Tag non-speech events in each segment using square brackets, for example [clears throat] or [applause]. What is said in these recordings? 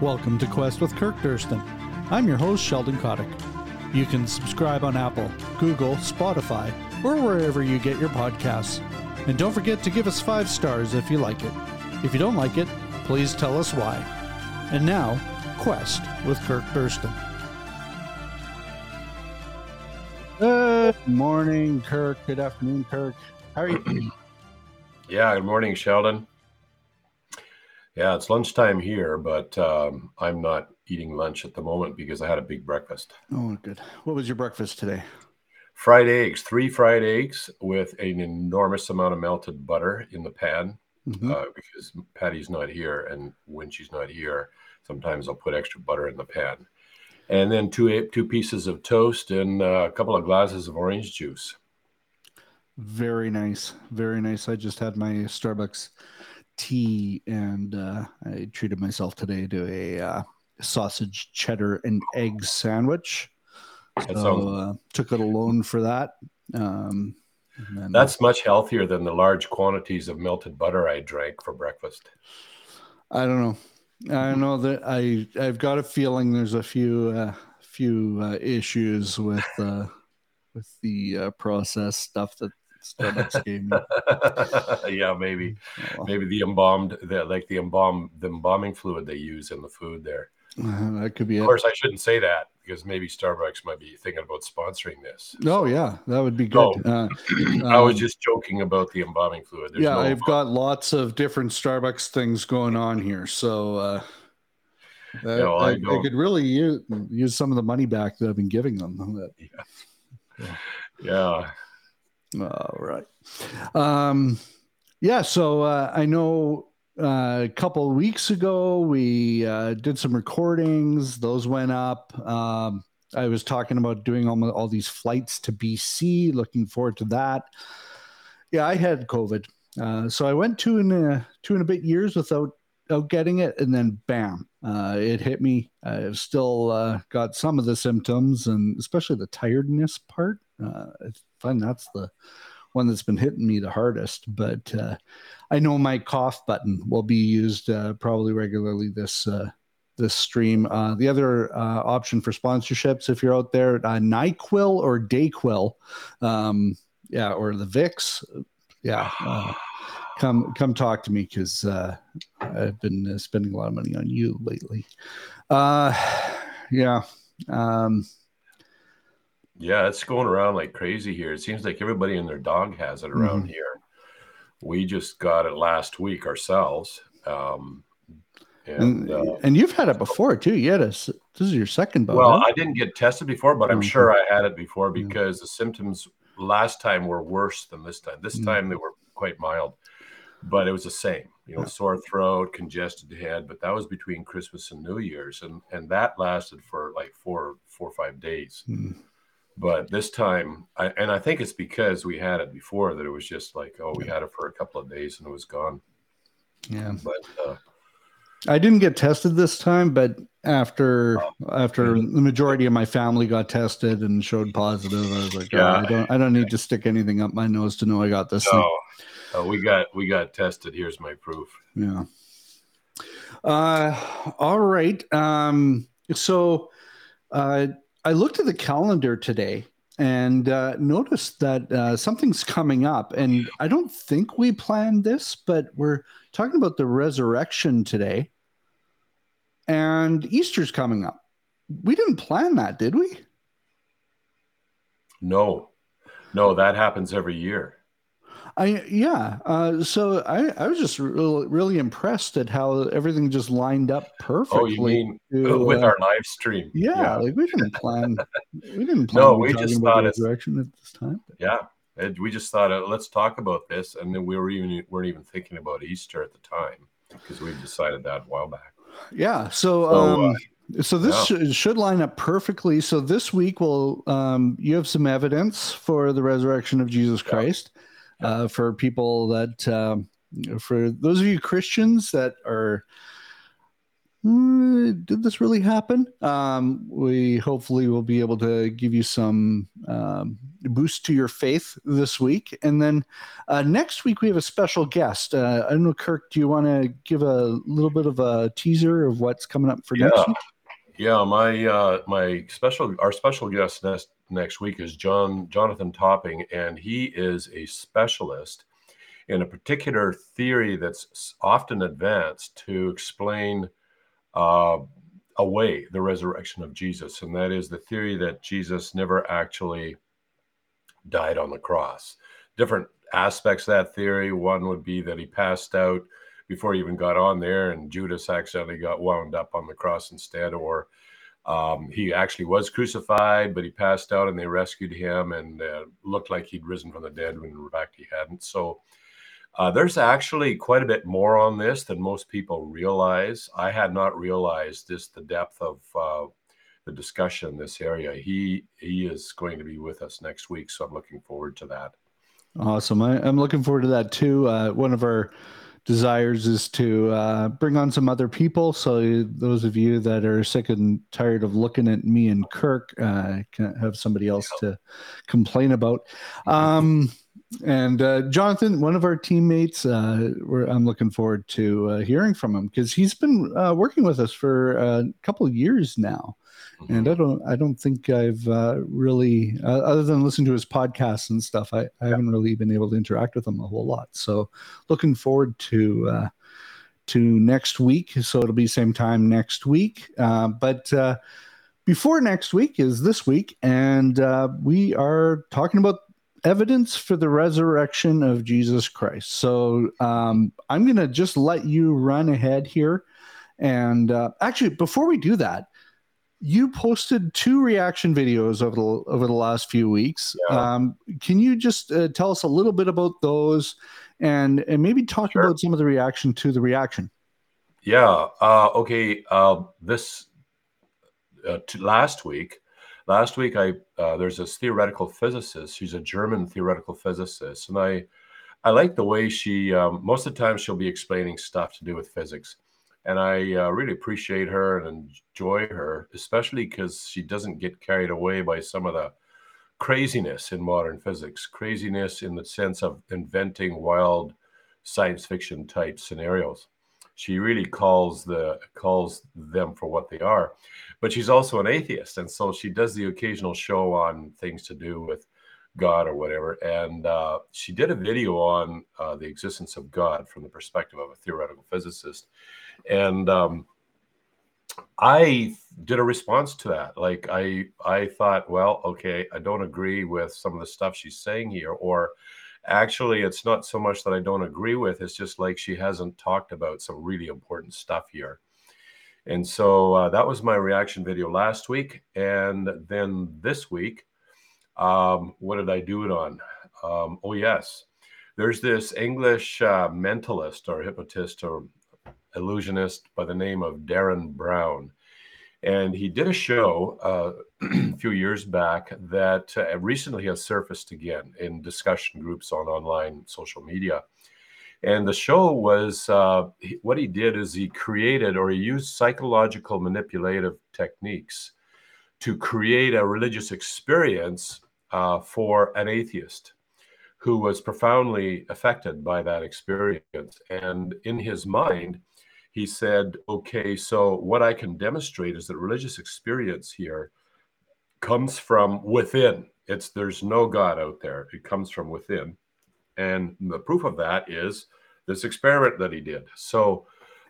Welcome to Quest with Kirk Durston. I'm your host, Sheldon Kotick. You can subscribe on Apple, Google, Spotify, or wherever you get your podcasts. And don't forget to give us five stars if you like it. If you don't like it, please tell us why. And now, Quest with Kirk Durston. Good morning, Kirk. Good afternoon, Kirk. How are you? [clears throat] Yeah, good morning, Sheldon. Yeah, it's lunchtime here, but um, I'm not eating lunch at the moment because I had a big breakfast. Oh, good. What was your breakfast today? Fried eggs, three fried eggs with an enormous amount of melted butter in the pan Mhm. uh, because Patty's not here. And when she's not here, sometimes I'll put extra butter in the pan. And then two, two pieces of toast and uh, a couple of glasses of orange juice. Very nice. Very nice. I just had my Starbucks tea and uh, I treated myself today to a uh, sausage, cheddar, and egg sandwich. That so uh, took it alone for that. Um, then- That's much healthier than the large quantities of melted butter I drank for breakfast. I don't know. I know that I I've got a feeling there's a few uh, few uh, issues with uh, with the uh, processed stuff that Starbucks gave me. [laughs] yeah, maybe. Oh. Maybe the embalmed, the, like the embalm, the embalming fluid they use in the food there. Uh, that could be it. Of course, I shouldn't say that because maybe Starbucks might be thinking about sponsoring this. Oh yeah, that would be good. Uh, [clears throat] I was um, just joking about the embalming fluid. There's yeah, no I've got lots of different Starbucks things going on here, so uh, I I, I could really use, use some of the money back that I've been giving them. Yeah, All right. Um, yeah, so uh, I know uh, a couple weeks ago we uh, did some recordings. Those went up. Um, I was talking about doing all, all these flights to BC. Looking forward to that. Yeah, I had COVID, uh, so I went two and a, two and a bit years without, without getting it, and then bam, uh, it hit me. I've still uh, got some of the symptoms, and especially the tiredness part. Uh, I find that's the one that's been hitting me the hardest. But uh, I know my cough button will be used uh, probably regularly this uh, this stream. Uh, the other uh, option for sponsorships, if you're out there, Nyquil or Dayquil, um, yeah, or the Vicks, yeah. Come come talk to me because uh, I've been uh, spending a lot of money on you lately. Uh, yeah. Um, yeah, it's going around like crazy here. It seems like everybody and their dog has it around Mm-hmm. here. We just got it last week ourselves. Um, and, and, uh, and you've had it before too. You had a, this is your second bout. Well? I didn't get tested before, but I'm Okay. sure I had it before Yeah. because the symptoms last time were worse than this time. This Mm. time they were quite mild, but it was the same. You know, Yeah. sore throat, congested head. But that was between Christmas and New Year's, and and that lasted for like four four or five days. Mm. But this time, I, and I think it's because we had it before that it was just like, oh, we had it for a couple of days and it was gone. yeah. But uh, I didn't get tested this time, but after Oh. after the majority of my family got tested and showed positive, I was like, oh, I don't I don't need to stick anything up my nose to know I got this thing. Uh, we got we got tested. Here's my proof. Yeah. Uh, all right. Um, so uh, I looked at the calendar today and uh, noticed that uh, something's coming up. And I don't think we planned this, but we're talking about the resurrection today. And Easter's coming up. We didn't plan that, did we? No, no, that happens every year. I yeah. Uh, so I, I was just really, really impressed at how everything just lined up perfectly. Oh, you mean to, [laughs] with uh, our live stream? Yeah, like we didn't plan. We didn't [laughs] plan. No, we just thought it's- resurrection at this time. yeah. And we just thought, uh, let's talk about this, and then we were even weren't even thinking about Easter at the time because we decided that a while back. Yeah. So, So, um, uh, so this yeah. should, should line up perfectly. So this week, will um, you have some evidence for the resurrection of Jesus Yeah. Uh, for people that, um, for those of you Christians that are, "Hmm, did this really happen? Um, we hopefully will be able to give you some um, boost to your faith this week. And then uh, next week, we have a special guest. Uh, I don't know, Kirk, do you want to give a little bit of a teaser of what's coming up for yeah. next week? Yeah, my uh, my special our special guest next next week is John Jonathan Topping, and he is a specialist in a particular theory that's often advanced to explain uh, away the resurrection of Jesus, and that is the theory that Jesus never actually died on the cross. Different aspects of that theory. One would be that he passed out before he even got on there, and Judas accidentally got wound up on the cross instead, or um, he actually was crucified, but he passed out and they rescued him and uh, looked like he'd risen from the dead when in fact he hadn't. So uh, there's actually quite a bit more on this than most people realize. I had not realized this the depth of uh, the discussion in this area. He he is going to be with us next week, so I'm looking forward to that. Awesome. I, am looking forward to that too. Uh, one of our desires is to uh, bring on some other people. So those of you that are sick and tired of looking at me and Kirk, uh, can have somebody else to complain about. Um, and uh, Jonathan, one of our teammates, uh, I'm looking forward to uh, hearing from him because he's been uh, working with us for a couple of years now. And I don't, I don't think I've uh, really, uh, other than listening to his podcasts and stuff, I, I, haven't really been able to interact with him a whole lot. So, looking forward to uh, to next week. So it'll be same time next week, but before next week is this week, and uh, we are talking about evidence for the resurrection of Jesus Christ. So um, I'm going to just let you run ahead here. And uh, actually, before we do that, you posted two reaction videos over the over the last few weeks. Yeah. Um, can you just uh, tell us a little bit about those, and and maybe talk sure. about some of the reaction to the reaction? Yeah. Uh, okay. Uh, this uh, last week, last week i uh, there's this theoretical physicist she's a german theoretical physicist and i i like the way she um, most of the time she'll be explaining stuff to do with physics and i uh, really appreciate her and enjoy her especially because she doesn't get carried away by some of the craziness in modern physics craziness in the sense of inventing wild science fiction type scenarios. She really calls the calls them for what they are. But she's also an atheist and so she does the occasional show on things to do with god or whatever and uh, she did a video on uh, the existence of god from the perspective of a theoretical physicist and um, i did a response to that. Like i i thought well okay i don't agree with some of the stuff she's saying here or actually it's not so much that i don't agree with it's just like she hasn't talked about some really important stuff here. And so uh, that was my reaction video last week and then this week um, what did i do it on? Um, oh yes. There's this english uh, mentalist or hypnotist or illusionist by the name of Derren Brown. And he did a show uh, a [clears throat] few years back that uh, recently has surfaced again in discussion groups on online social media. And the show was uh, what he did is he created or he used psychological manipulative techniques to create a religious experience uh, for an atheist who was profoundly affected by that experience. And in his mind, he said, okay, so what I can demonstrate is that religious experience here comes from within. It's there's no God out there. It comes from within. And the proof of that is this experiment that he did. So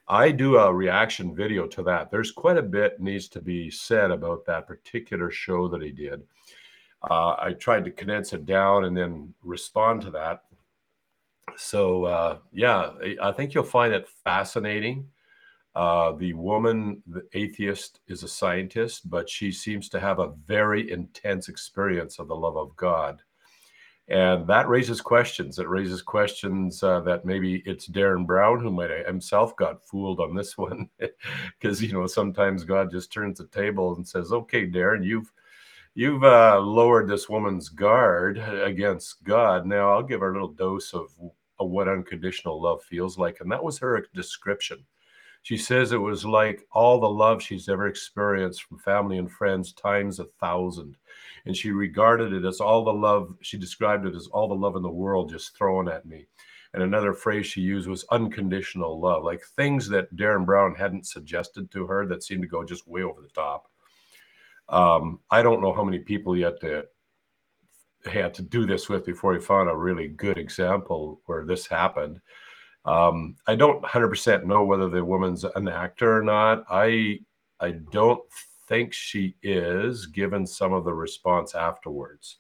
I do a reaction video to that. There's quite a bit needs to be said about that particular show that he did. Uh, I tried to condense it down and then respond to that so uh, yeah, I think you'll find it fascinating. Uh, the woman, the atheist, is a scientist, but she seems to have a very intense experience of the love of God. And that raises questions. It raises questions uh, that maybe it's Derren Brown who might himself got fooled on this [laughs] one, because you know sometimes God just turns the table and says, "Okay, Derren, you've you've uh, lowered this woman's guard against God. Now I'll give her a little dose of, of what unconditional love feels like. And that was her description. She says it was like all the love she's ever experienced from family and friends times a thousand. And she regarded it as all the love, she described it as all the love in the world just thrown at me. And another phrase she used was unconditional love, like things that Derren Brown hadn't suggested to her that seemed to go just way over the top. Um, I don't know how many people yet to had to do this with before he found a really good example where this happened. Um, I don't 100% know whether the woman's an actor or not. I I don't think she is, given some of the response afterwards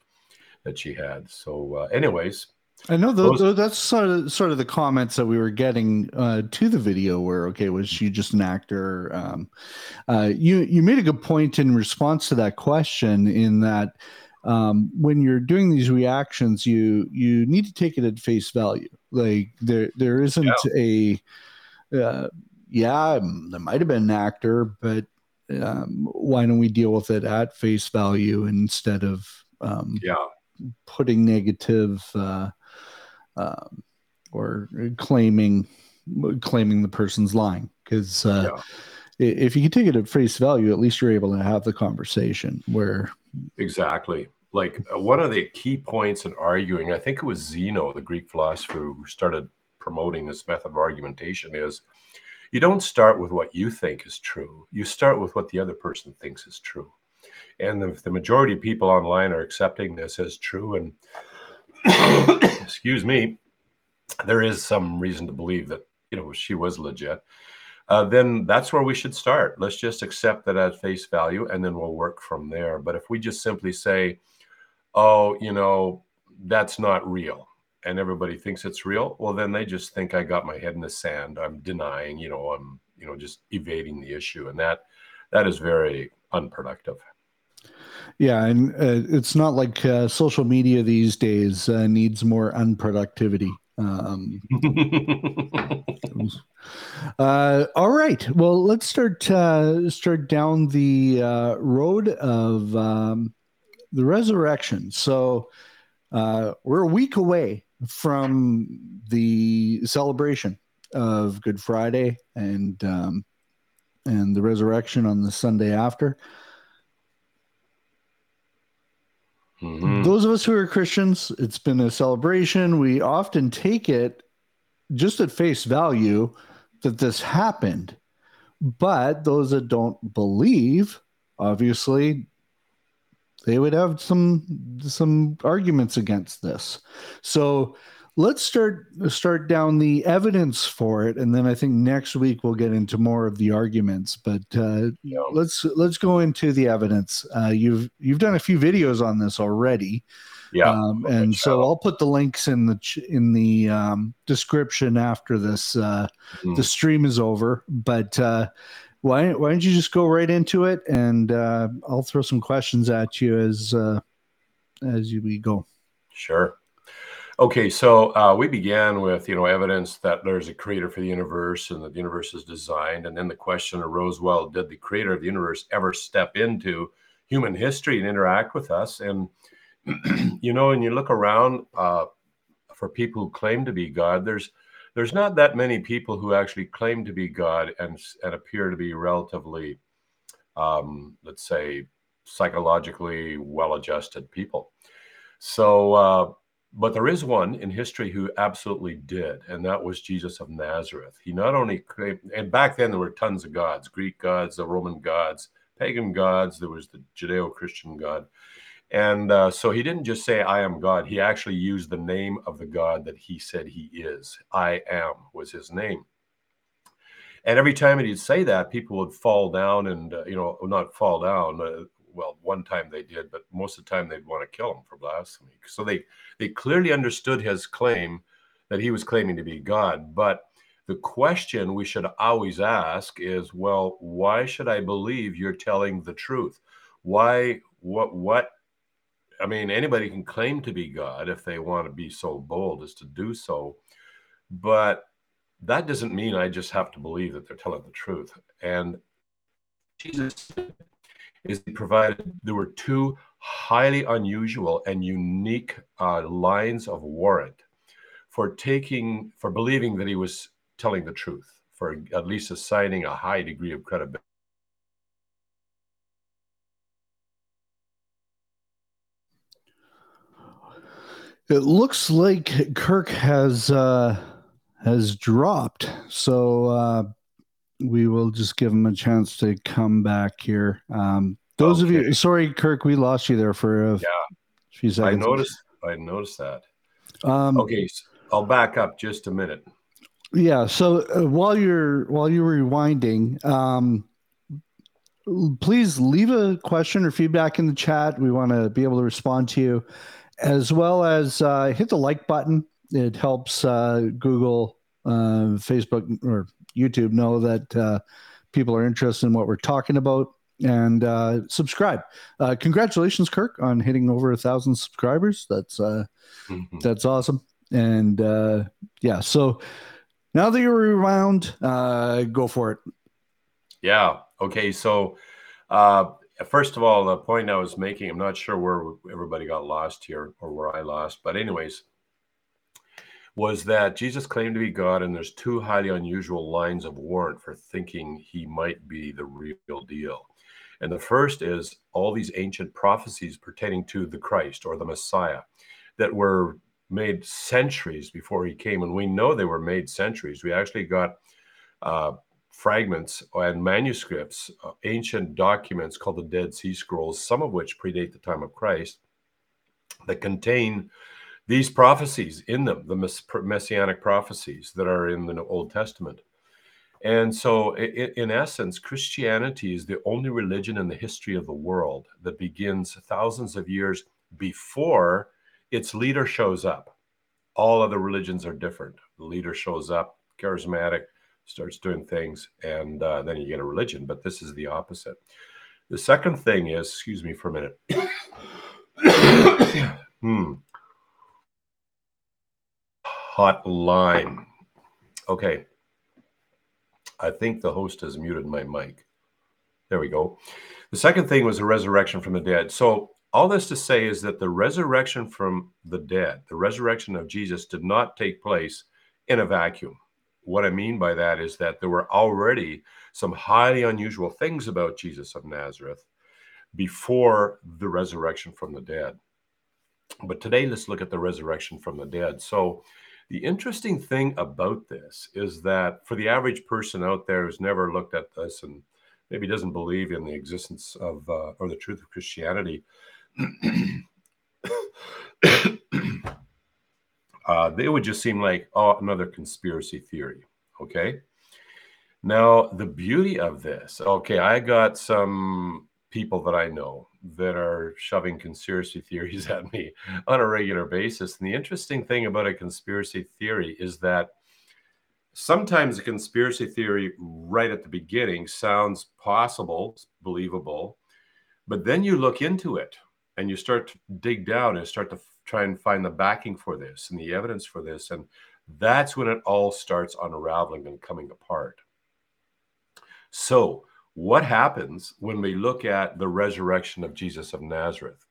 that she had. So, uh, anyways, I know those, that's sort of sort of the comments that we were getting uh, to the video. Where okay, was she just an actor? Um, uh, you you made a good point in response to that question. In that, um, when you're doing these reactions, you you need to take it at face value. Like there there isn't yeah. a uh, yeah, there might have been an actor, but um, why don't we deal with it at face value instead of um, yeah putting negative uh, um, or claiming claiming the person's lying because uh, yeah. if you can take it at face value, at least you're able to have the conversation where exactly like uh, one of the key points in arguing, I think it was Zeno, the Greek philosopher, who started promoting this method of argumentation, is you don't start with what you think is true. You start with what the other person thinks is true. And the, the majority of people online are accepting this as true. And [coughs] excuse me, there is some reason to believe that you know she was legit. Uh, then that's where we should start. Let's just accept that at face value, and then we'll work from there. But if we just simply say, "Oh, you know, that's not real," and everybody thinks it's real, well, then they just think I got my head in the sand. I'm denying. You know, I'm you know just evading the issue, and that that is very unproductive. Yeah, and uh, it's not like uh, social media these days uh, needs more unproductivity. Um, [laughs] uh, all right. Well, let's start uh, start down the uh, road of um, the resurrection. So we're a week away from the celebration of Good Friday and um, and the resurrection on the Sunday after. Mm-hmm. Those of us who are Christians, it's been a celebration. We often take it just at face value that this happened. But those that don't believe, obviously, they would have some some arguments against this. So let's start start down the evidence for it and then i think next week we'll get into more of the arguments but uh, let's let's go into the evidence. Uh, you've you've done a few videos on this already. Yeah. Um, and so i'll put the links in the in the um, description after this uh, mm. the stream is over but uh, why, why don't you just go right into it and uh, i'll throw some questions at you as uh, as we go. Sure Okay, so uh, we began with you know evidence that there's a creator for the universe and that the universe is designed, and then the question arose: Well, did the creator of the universe ever step into human history and interact with us? And [clears throat] you know, and you look around uh, for people who claim to be God, there's there's not that many people who actually claim to be God and and appear to be relatively, um, let's say, psychologically well-adjusted people. So. Uh, but there is one in history who absolutely did, and that was Jesus of Nazareth. He not only claimed, and back then there were tons of gods Greek gods, the Roman gods, pagan gods, there was the Judeo Christian God. And uh, so he didn't just say, I am God. He actually used the name of the God that he said he is. I am was his name. And every time he'd say that, people would fall down and, uh, you know, not fall down, uh, well, one time they did, but most of the time they'd want to kill him for blasphemy. So they they clearly understood his claim that he was claiming to be God. But the question we should always ask is, well, why should I believe you're telling the truth? Why what what I mean, anybody can claim to be God if they want to be so bold as to do so. But that doesn't mean I just have to believe that they're telling the truth. And Jesus is provided there were two highly unusual and unique uh, lines of warrant for taking for believing that he was telling the truth for at least assigning a high degree of credibility. It looks like Kirk has uh, has dropped, so uh, we will just give him a chance to come back here. Um, those okay. of you, sorry, Kirk, we lost you there for a yeah. few seconds. I noticed. I noticed that. Um, okay, so I'll back up just a minute. Yeah. So uh, while you're while you're rewinding, um, please leave a question or feedback in the chat. We want to be able to respond to you, as well as uh, hit the like button. It helps uh, Google, uh, Facebook, or YouTube know that uh, people are interested in what we're talking about. And uh, subscribe. congratulations, Kirk, on hitting over a thousand subscribers. That's mm-hmm. that's awesome. And yeah, so now that you're around, uh, go for it. Yeah. Okay. So, uh, first of all, the point I was making, I'm not sure where everybody got lost here or where I lost, but anyways, was that Jesus claimed to be God, and there's two highly unusual lines of warrant for thinking he might be the real deal. And the first is all these ancient prophecies pertaining to the Christ or the Messiah that were made centuries before he came, and we know they were made centuries. We actually got uh, fragments and manuscripts, uh, ancient documents called the Dead Sea Scrolls, some of which predate the time of Christ, that contain these prophecies in them, the messianic prophecies that are in the Old Testament. And so, in essence, Christianity is the only religion in the history of the world that begins thousands of years before its leader shows up. All other religions are different. The leader shows up, charismatic, starts doing things, and uh, then you get a religion. But this is the opposite. The second thing is, excuse me for a minute. [coughs] hmm. Hot line. Okay. I think the host has muted my mic. There we go. The second thing was the resurrection from the dead. So all this to say is that the resurrection from the dead, the resurrection of Jesus, did not take place in a vacuum. What I mean by that is that there were already some highly unusual things about Jesus of Nazareth before the resurrection from the dead. But today, let's look at the resurrection from the dead. So, the interesting thing about this is that for the average person out there who's never looked at this and maybe doesn't believe in the existence of uh, or the truth of Christianity, [coughs] uh, would just seem like oh another conspiracy theory okay? Now the beauty of this okay i got some people that i know that are shoving conspiracy theories [laughs] at me on a regular basis. And the interesting thing about a conspiracy theory is that sometimes a conspiracy theory right at the beginning sounds possible believable but then you look into it and you start to dig down and start to f- try and find the backing for this and the evidence for this. And that's when it all starts unraveling and coming apart. So what happens when we look at the resurrection of jesus of nazareth?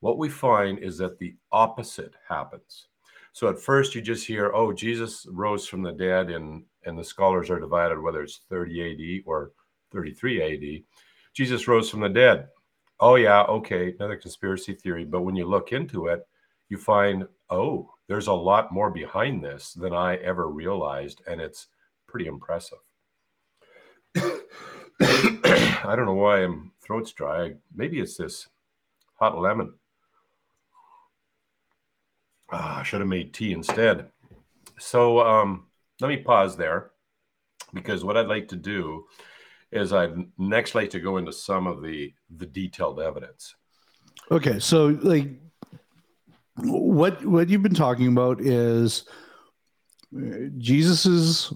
What we find is that the opposite happens. So at first you just hear oh jesus rose from the dead and and the scholars are divided whether it's 30 ad or 33 ad jesus rose from the dead. Oh yeah okay another conspiracy theory but when you look into it you find oh there's a lot more behind this than i ever realized and it's pretty impressive [coughs] i don't know why i'm throat's dry maybe it's this hot lemon ah, i should have made tea instead so um, let me pause there because what i'd like to do is I'd next like to go into some of the the detailed evidence. Okay, so like what what you've been talking about is uh, Jesus is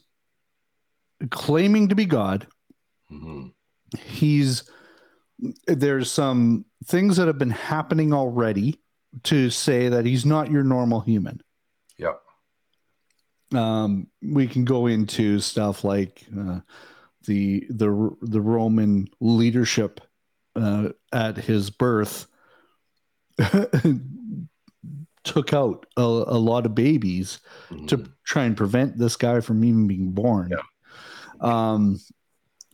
claiming to be God. Mm-hmm. He's there's some things that have been happening already to say that he's not your normal human. Yep. Um, we can go into stuff like uh, the the the Roman leadership uh, at his birth [laughs] took out a, a, lot of babies mm-hmm. to try and prevent this guy from even being born. Yeah. Um,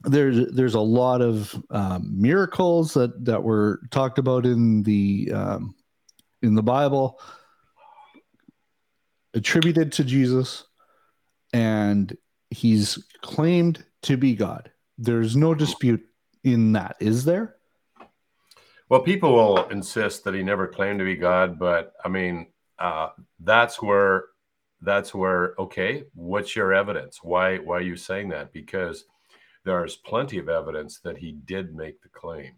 there's there's a lot of um, miracles that that were talked about in the um, in the Bible attributed to Jesus, and he's claimed to be God. There's no dispute in that, is there? Well, people will insist that he never claimed to be God, but I mean, uh, that's where that's where okay, what's your evidence? Why why are you saying that? Because there's plenty of evidence that he did make the claim.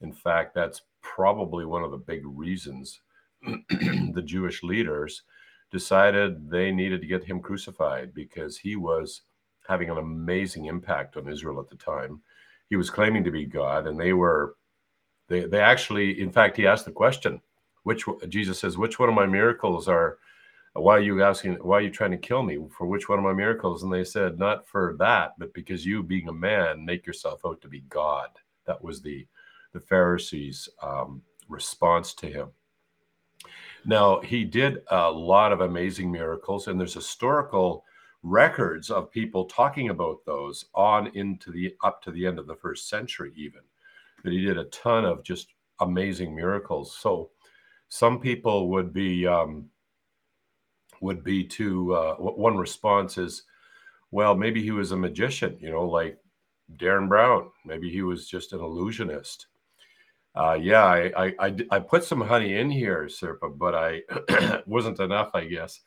In fact, that's probably one of the big reasons [clears throat] the Jewish leaders decided they needed to get him crucified because he was having an amazing impact on Israel at the time. He was claiming to be God, and they were, they, they actually, in fact, he asked the question, which Jesus says, which one of my miracles are, why are you asking, why are you trying to kill me for which one of my miracles? And they said, not for that, but because you being a man, make yourself out to be God. That was the, the Pharisees' um, response to him. Now, he did a lot of amazing miracles, and there's historical records of people talking about those on into the up to the end of the first century, even that he did a ton of just amazing miracles. So, some people would be um, would be to uh, one response is, well, maybe he was a magician, you know, like Derren Brown. Maybe he was just an illusionist. Uh, yeah, I, I, I, I, put some honey in here, Sirpa, but I [clears throat] wasn't enough, I guess.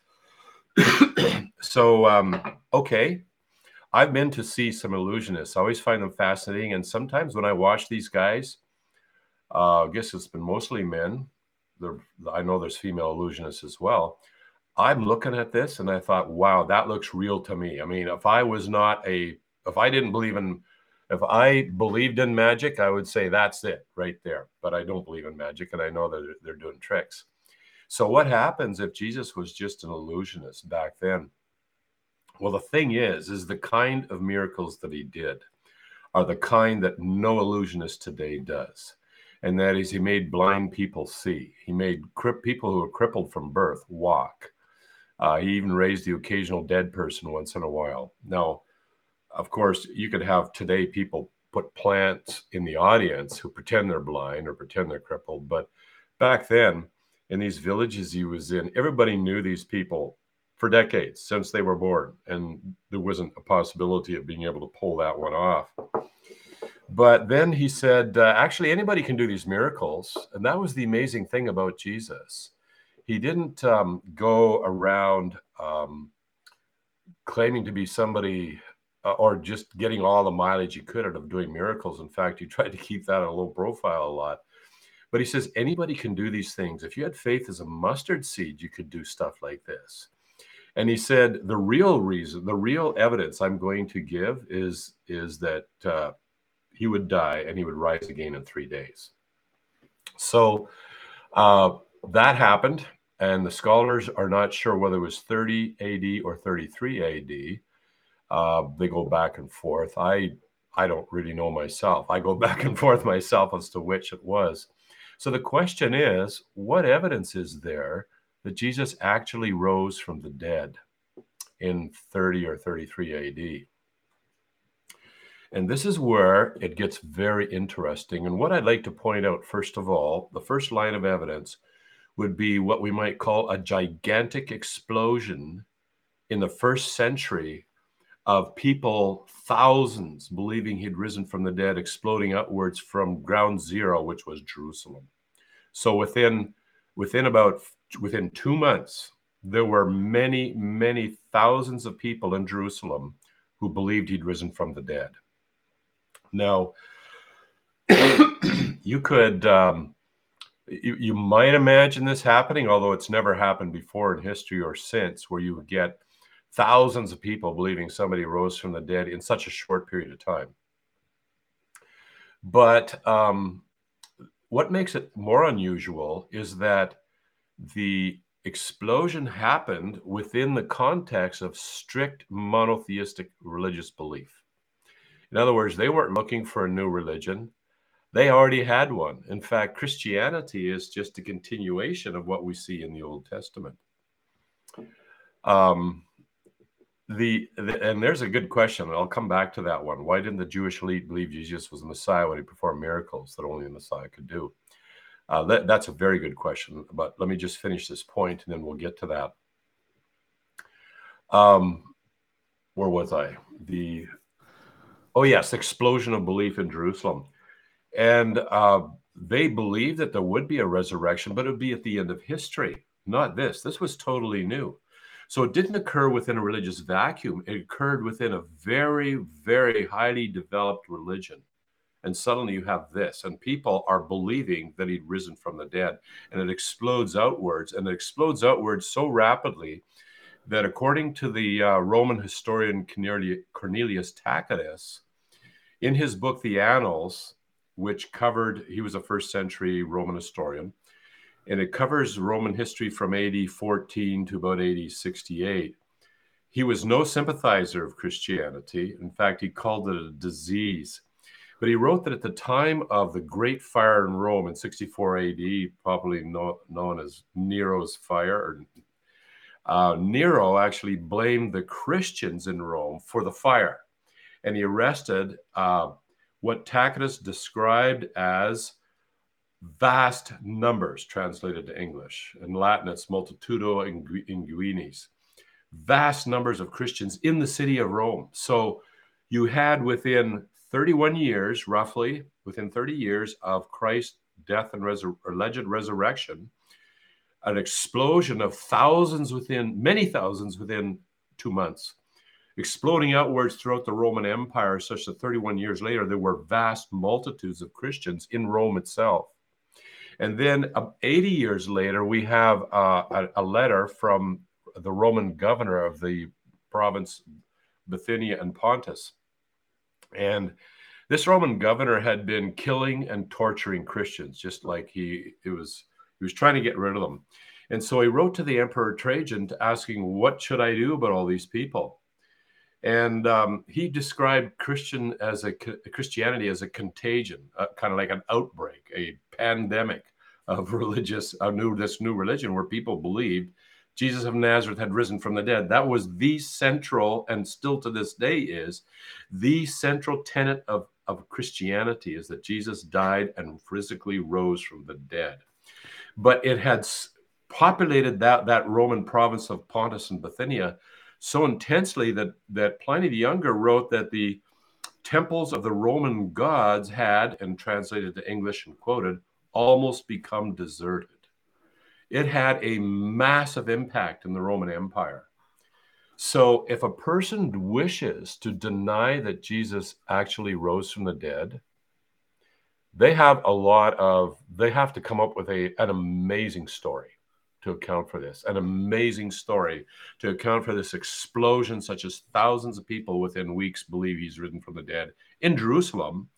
[clears throat] so, um, okay. I've been to see some illusionists. I always find them fascinating. And sometimes when I watch these guys, uh, I guess it's been mostly men. There, I know there's female illusionists as well. I'm looking at this and I thought, wow, that looks real to me. I mean, if I was not a, if I didn't believe in if I believed in magic, I would say that's it right there. But I don't believe in magic, and I know that they're doing tricks. So, what happens if Jesus was just an illusionist back then? Well, the thing is, is the kind of miracles that he did are the kind that no illusionist today does. And that is, he made blind people see. He made cri- people who were crippled from birth walk. Uh, he even raised the occasional dead person once in a while. Now, of course, you could have today people put plants in the audience who pretend they're blind or pretend they're crippled. But back then, in these villages he was in, everybody knew these people for decades since they were born. And there wasn't a possibility of being able to pull that one off. But then he said, uh, actually, anybody can do these miracles. And that was the amazing thing about Jesus. He didn't um, go around um, claiming to be somebody uh, or just getting all the mileage he could out of doing miracles. In fact, he [laughs] tried to keep that a low profile a lot. But he says anybody can do these things. If you had faith as a mustard seed, you could do stuff like this. And he said the real reason, the real evidence I'm going to give is is that uh, he would die and he would rise again in three days. So uh, that happened, and the scholars are not sure whether it was 30 AD or 33 AD. Uh, they go back and forth. I I don't really know myself. I go [laughs] back and forth myself as to which it was. So the question is, what evidence is there that Jesus actually rose from the dead in 30 or 33 AD? And this is where it gets very interesting. And what I'd like to point out, first of all, the first line of evidence would be what we might call a gigantic explosion in the first century of people, thousands, believing he'd risen from the dead, exploding outwards from ground zero, which was Jerusalem. So within within about within two months, there were many, many thousands of people in Jerusalem who believed he'd risen from the dead. Now, [coughs] you could um, you, you might imagine this happening, although it's never happened before in history or since, where you would get thousands of people believing somebody rose from the dead in such a short period of time. But um, what makes it more unusual is that the explosion happened within the context of strict monotheistic religious belief. In other words, they weren't looking for a new religion. They already had one. In fact, Christianity is just a continuation of what we see in the Old Testament. Um, the, the, and there's a good question. I'll come back to that one. Why didn't the Jewish elite believe Jesus was the Messiah when he performed miracles that only the Messiah could do? Uh, that, that's a very good question. But let me just finish this point, and then we'll get to that. Um, where was I? The oh yes, explosion of belief in Jerusalem, and uh, they believed that there would be a resurrection, but it would be at the end of history, not this. This was totally new. So it didn't occur within a religious vacuum. It occurred within a very, very highly developed religion. And suddenly you have this, and people are believing that he'd risen from the dead. And it explodes outwards, and it explodes outwards so rapidly that according to the uh, Roman historian Cornelius Tacitus, in his book, The Annals, which covered, he was a first century Roman historian, and it covers Roman history from AD 14 to about AD 68. He was no sympathizer of Christianity. In fact, he called it a disease. But he wrote that at the time of the Great Fire in Rome in 64 AD, probably no, known as Nero's fire, uh, Nero actually blamed the Christians in Rome for the fire. And he arrested uh, what Tacitus described as vast numbers translated to English. In Latin, it's multitudo ingens. Vast numbers of Christians in the city of Rome. So you had within 31 years, roughly, within 30 years of Christ's death and alleged resurrection, an explosion of thousands within, many thousands within two months, exploding outwards throughout the Roman Empire, such that 31 years later, there were vast multitudes of Christians in Rome itself. And then uh, 80 years later, we have uh, a, a, letter from the Roman governor of the province Bithynia and Pontus. And this Roman governor had been killing and torturing Christians, just like he it was he was trying to get rid of them. And so he wrote to the Emperor Trajan asking, What should I do about all these people? And um, he described Christian as a Christianity as a contagion, uh, kind of like an outbreak, a pandemic of [laughs] religious, a new this new religion where people believed Jesus of Nazareth had risen from the dead. That was the central, and still to this day is the central tenet of, of Christianity is that Jesus died and physically rose from the dead. But it had populated that, that Roman province of Pontus and Bithynia so intensely that that Pliny the Younger wrote that the temples of the Roman gods had, and translated to English and quoted, almost become deserted. It had a massive impact in the Roman Empire. So, if a person wishes to deny that Jesus actually rose from the dead, they have a lot of, they have to come up with a, an amazing story to account for this. An amazing story to account for this explosion, such as thousands of people within weeks believe he's risen from the dead in Jerusalem.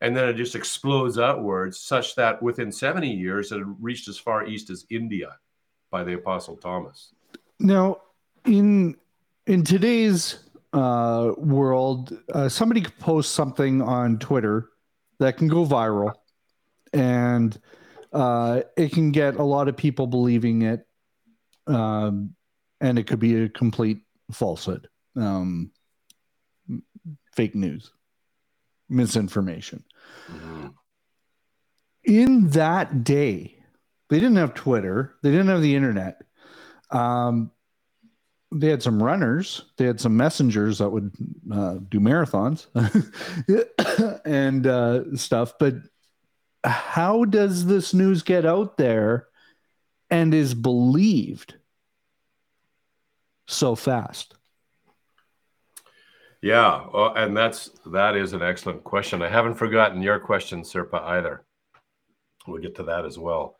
And then it just explodes outwards, such that within 70 years, it reached as far east as India by the Apostle Thomas. Now, in in today's uh, world, uh, somebody could post something on Twitter that can go viral, and uh, it can get a lot of people believing it, um, and it could be a complete falsehood, um, fake news, misinformation. Mm-hmm. In that day, they didn't have Twitter, they didn't have the internet. Um, they had some runners, they had some messengers that would uh, do marathons [laughs] and uh, stuff, but how does this news get out there and is believed so fast? Yeah, well, and that's that is an excellent question. I haven't forgotten your question, Sirpa, either. We'll get to that as well.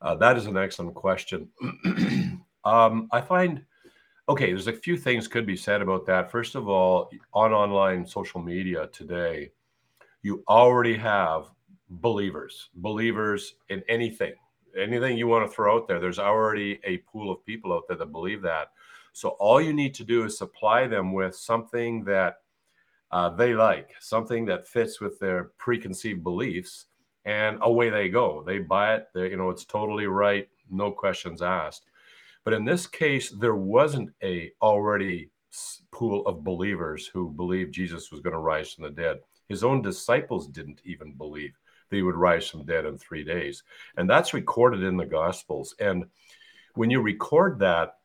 Uh, that is an excellent question. [clears throat] um, I find okay. There's a few things could be said about that. First of all, on online social media today, you already have believers, believers in anything, anything you want to throw out there. There's already a pool of people out there that believe that. So all you need to do is supply them with something that uh, they like, something that fits with their preconceived beliefs, and away they go. They buy it. They, you know, it's totally right, no questions asked. But in this case, there wasn't a already pool of believers who believed Jesus was going to rise from the dead. His own disciples didn't even believe that he would rise from dead in three days. And that's recorded in the Gospels. And when you record that,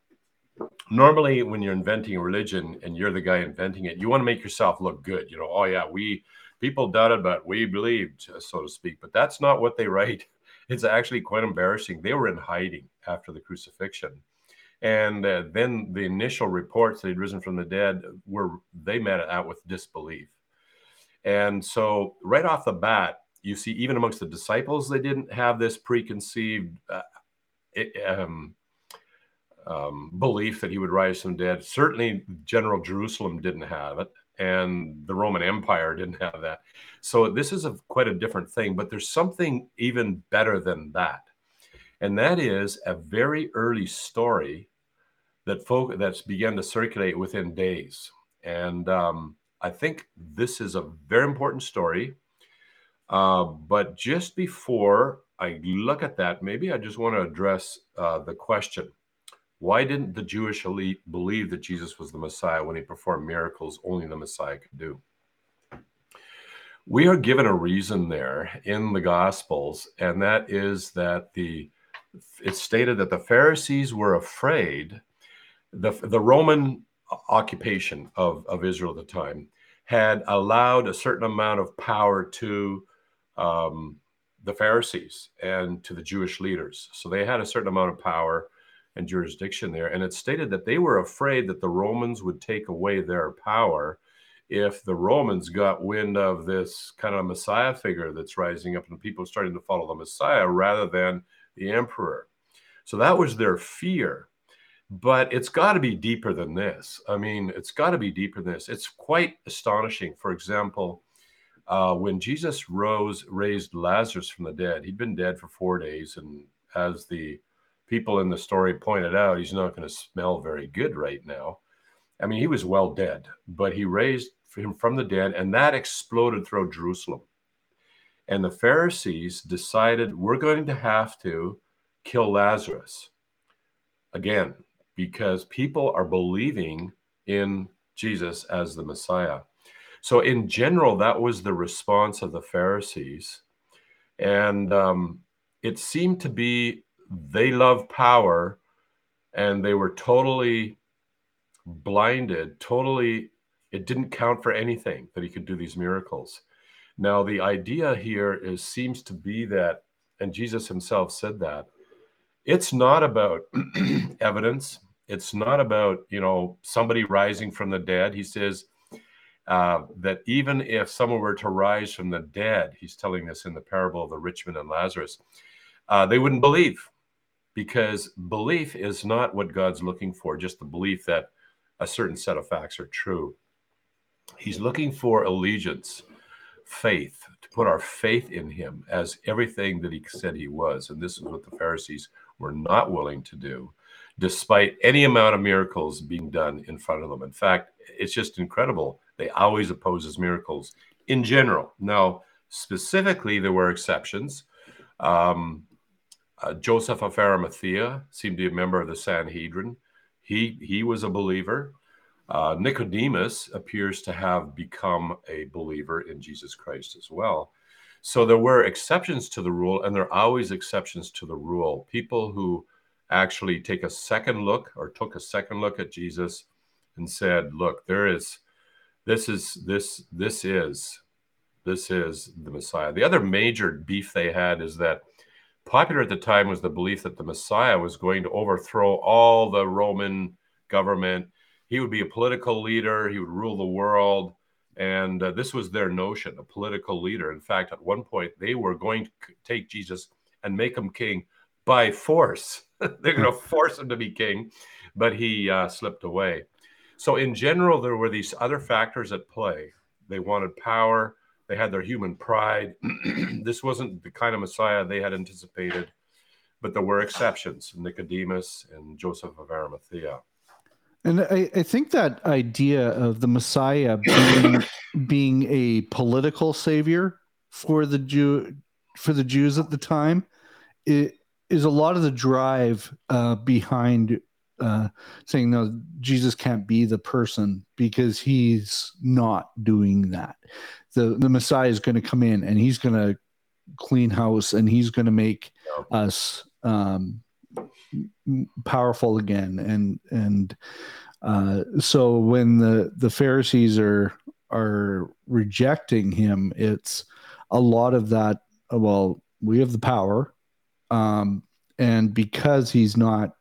normally when you're inventing religion and you're the guy inventing it, you want to make yourself look good. You know, oh, yeah, we people doubted, but we believed, so to speak. But that's not what they write. [laughs] It's actually quite embarrassing. They were in hiding after the crucifixion. And uh, then the initial reports that he'd risen from the dead were, they met it out with disbelief. And so, right off the bat, you see, even amongst the disciples, they didn't have this preconceived uh, um, um, belief that he would rise from dead. Certainly, General Jerusalem didn't have it, and the Roman Empire didn't have that. So this is a, quite a different thing. But there's something even better than that, and that is a very early story that folk that's began to circulate within days. And um, I think this is a very important story. Uh, but just before I look at that, maybe I just want to address uh, the question why didn't the Jewish elite believe that Jesus was the Messiah when he performed miracles only the Messiah could do? We are given a reason there in the Gospels, and that is that the it's stated that the Pharisees were afraid. The, the Roman occupation of, of Israel at the time had allowed a certain amount of power to um, the Pharisees and to the Jewish leaders. So they had a certain amount of power and jurisdiction there. And it stated that they were afraid that the Romans would take away their power if the Romans got wind of this kind of Messiah figure that's rising up and people starting to follow the Messiah rather than the emperor. So that was their fear. But it's got to be deeper than this. I mean, it's got to be deeper than this. It's quite astonishing. For example, uh, when Jesus rose, raised Lazarus from the dead, he'd been dead for four days. And as the people in the story pointed out, he's not going to smell very good right now. I mean, he was well dead, but he raised him from the dead, and that exploded through Jerusalem. And the Pharisees decided we're going to have to kill Lazarus again because people are believing in Jesus as the Messiah. So, in general, that was the response of the Pharisees. And um, it seemed to be they love power and they were totally blinded, totally, it didn't count for anything that he could do these miracles. Now, the idea here is seems to be that, and Jesus himself said that it's not about [clears throat] evidence. It's not about, you know, somebody rising from the dead. He says uh, that even if someone were to rise from the dead, he's telling this in the parable of the rich man and Lazarus, uh, they wouldn't believe because belief is not what God's looking for, just the belief that a certain set of facts are true. He's looking for allegiance, faith, to put our faith in him as everything that he said he was. And this is what the Pharisees were not willing to do, despite any amount of miracles being done in front of them. In fact, it's just incredible. They always oppose opposes miracles in general. Now, specifically, there were exceptions. Um, uh, Joseph of Arimathea seemed to be a member of the Sanhedrin. He he was a believer. Uh, Nicodemus appears to have become a believer in Jesus Christ as well. So there were exceptions to the rule, and there are always exceptions to the rule. People who actually take a second look or took a second look at Jesus and said, "Look, there is this is this this is this is the Messiah." The other major beef they had is that popular at the time was the belief that the Messiah was going to overthrow all the Roman government. He would be a political leader, he would rule the world. And uh, this was their notion, a political leader. In fact, at one point, they were going to take Jesus and make him king by force. [laughs] They're going to force him to be king, but he uh, slipped away. So, in general, there were these other factors at play. They wanted power, they had their human pride. [clears throat] this wasn't the kind of Messiah they had anticipated, but there were exceptions Nicodemus and Joseph of Arimathea. And I, I think that idea of the Messiah being, [coughs] being a political savior for the Jew for the Jews at the time it, is a lot of the drive uh, behind uh, saying no, Jesus can't be the person because he's not doing that. The the Messiah is going to come in and he's going to clean house and he's going to make us um, powerful again. And and uh, so when the the Pharisees are are rejecting him, it's a lot of that. Well, we have the power, um, and because he's not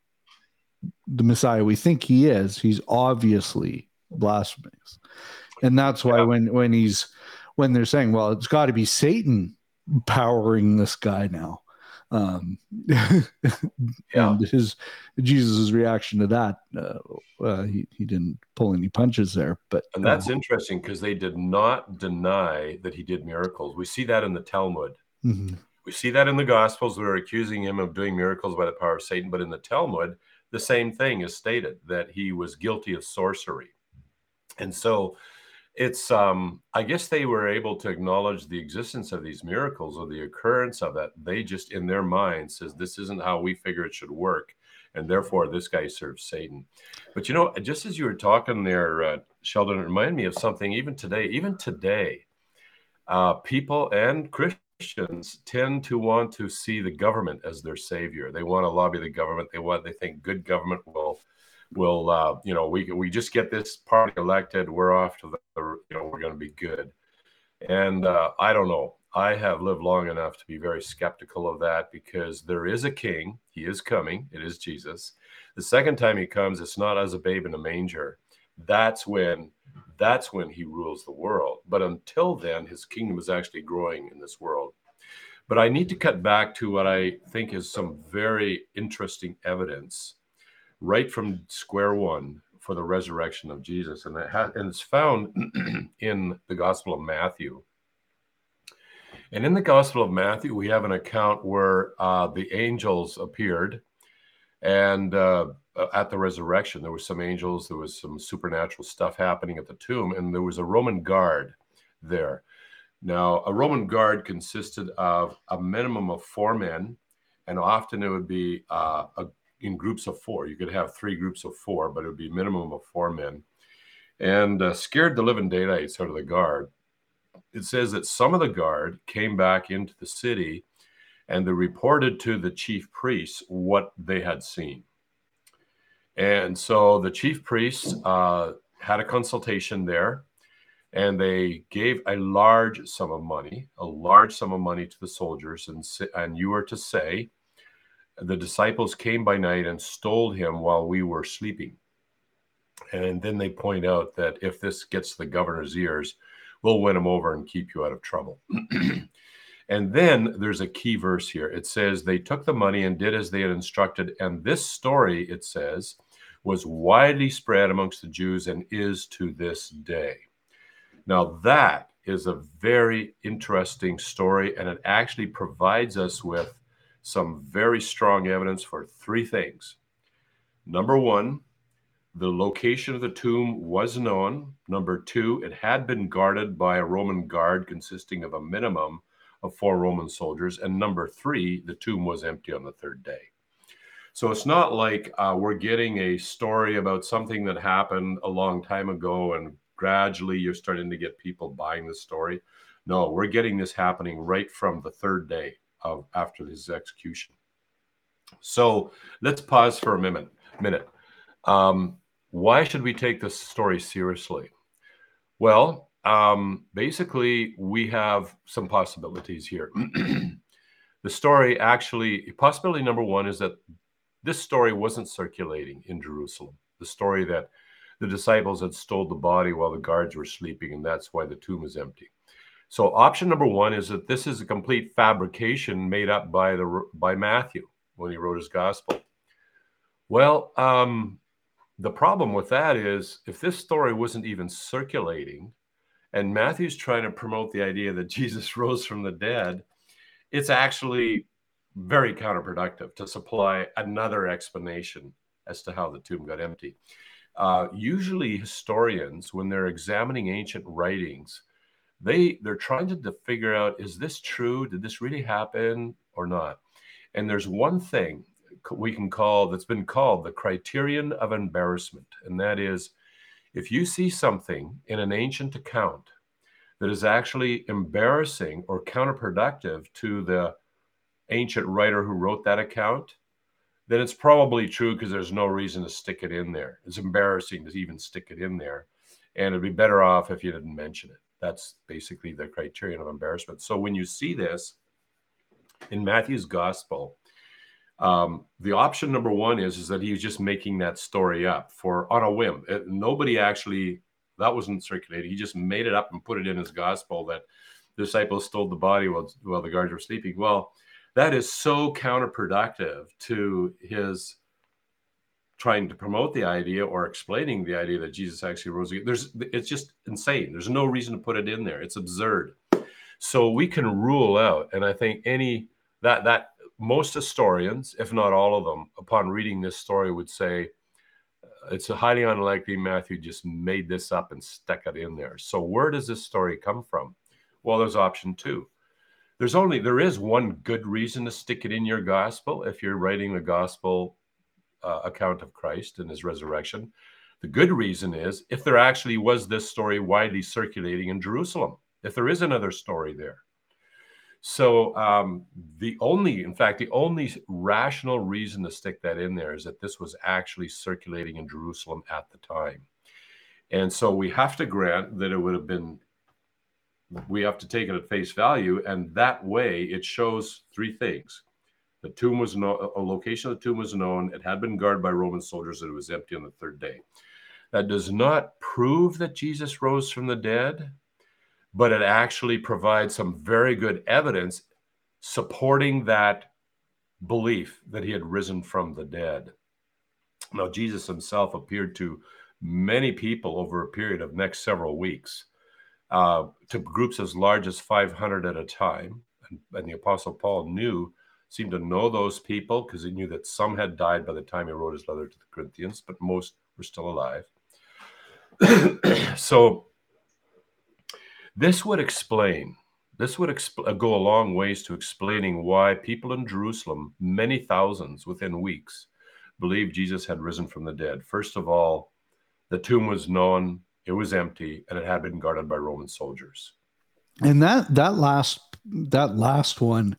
the Messiah we think he is, he's obviously blasphemous. And that's why yeah. when when he's when they're saying, well, it's got to be Satan powering this guy now. Um, [laughs] yeah. and his Jesus's reaction to that, uh, uh, he he didn't pull any punches there. But and that's uh, interesting because they did not deny that he did miracles. We see that in the Talmud. Mm-hmm. We see that in the Gospels. They're accusing him of doing miracles by the power of Satan, but in the Talmud, the same thing is stated that he was guilty of sorcery. And so it's um i guess they were able to acknowledge the existence of these miracles or the occurrence of it they just in their mind says this isn't how we figure it should work and therefore this guy serves satan but you know just as you were talking there uh, sheldon it reminded me of something even today even today uh, people and christians Christians tend to want to see the government as their savior. They want to lobby the government. They want they think good government will will uh, you know we we just get this party elected. We're off to the you know we're going to be good. And uh, I don't know. I have lived long enough to be very skeptical of that because there is a king. He is coming. It is Jesus. The second time he comes, it's not as a babe in a manger. That's when that's when he rules the world. But until then, his kingdom is actually growing in this world. But I need to cut back to what I think is some very interesting evidence right from square one for the resurrection of Jesus. And, it ha- and it's found [clears throat] in the Gospel of Matthew. And in the Gospel of Matthew, we have an account where uh, the angels appeared and uh, uh, at the resurrection. There were some angels, there was some supernatural stuff happening at the tomb, and there was a Roman guard there. Now, a Roman guard consisted of a minimum of four men, and often it would be uh, a, in groups of four. You could have three groups of four, but it would be a minimum of four men. And uh, scared the living daylights out of the guard. It says that some of the guard came back into the city and they reported to the chief priests what they had seen. And so the chief priests uh, had a consultation there and they gave a large sum of money, a large sum of money to the soldiers. And, and you were to say, the disciples came by night and stole him while we were sleeping. And then they point out that if this gets the governor's ears, we'll win him over and keep you out of trouble. [clears throat] and then there's a key verse here. It says, They took the money and did as they had instructed. And this story, it says, was widely spread amongst the Jews and is to this day. Now, that is a very interesting story, and it actually provides us with some very strong evidence for three things. Number one, the location of the tomb was known. Number two, it had been guarded by a Roman guard consisting of a minimum of four Roman soldiers. And number three, the tomb was empty on the third day. So it's not like uh, we're getting a story about something that happened a long time ago and gradually you're starting to get people buying the story. No, we're getting this happening right from the third day of after his execution. So let's pause for a minute. Minute. Um, why should we take this story seriously? Well, um, basically, we have some possibilities here. [clears throat] the story actually, possibility number one is that this story wasn't circulating in Jerusalem. The story that the disciples had stole the body while the guards were sleeping, and that's why the tomb is empty. So option number one is that this is a complete fabrication made up by the by Matthew when he wrote his gospel. Well, um, the problem with that is if this story wasn't even circulating, and Matthew's trying to promote the idea that [laughs] Jesus rose from the dead, it's actually very counterproductive to supply another explanation as to how the tomb got empty. Uh, usually, historians, when they're examining ancient writings, they they're trying to, to figure out is this true? Did this really happen or not? And there's one thing we can call that's been called the criterion of embarrassment, and that is if you see something in an ancient account that is actually embarrassing or counterproductive to the ancient writer who wrote that account, then it's probably true because there's no reason to stick it in there. It's embarrassing to even stick it in there. And it'd be better off if you didn't mention it. That's basically the criterion of embarrassment. So when you see this in Matthew's gospel, um, the option number one is, is that he's just making that story up for on a whim. It, nobody actually that wasn't circulated. He just made it up and put it in his gospel that disciples stole the body while, while the guards were sleeping. Well, that is so counterproductive to his trying to promote the idea or explaining the idea that Jesus actually rose again. There's it's just insane. There's no reason to put it in there. It's absurd. So we can rule out, and I think any that that most historians, if not all of them, upon reading this story, would say it's highly unlikely Matthew just made this up and stuck it in there. So where does this story come from? Well, there's option two there's only there is one good reason to stick it in your gospel if you're writing the gospel uh, account of Christ and his resurrection. The good reason is if there actually was this story widely circulating in Jerusalem, if there is another story there. So um, the only, in fact, the only rational reason to stick that in there is that this was actually circulating in Jerusalem at the time. And so we have to grant that it would have been we have to take it at face value. And that way it shows three things. The tomb was no, a location of the tomb was known. It had been guarded by Roman soldiers and it was empty on the third day. That does not prove that Jesus rose from the dead, but it actually provides some very good evidence supporting that belief that he had risen from the dead. Now, Jesus himself appeared to many people over a period of next several weeks uh, to groups as large as 500 at a time. And, and, the Apostle Paul knew, seemed to know those people because he knew that some had died by the time he wrote his letter to the Corinthians, but most were still alive. [clears throat] so this would explain, this would exp- go a long ways to explaining why people in Jerusalem, many thousands within weeks, believed Jesus had risen from the dead. First of all, the tomb was known it was empty and it had been guarded by Roman soldiers. And that that last that last one,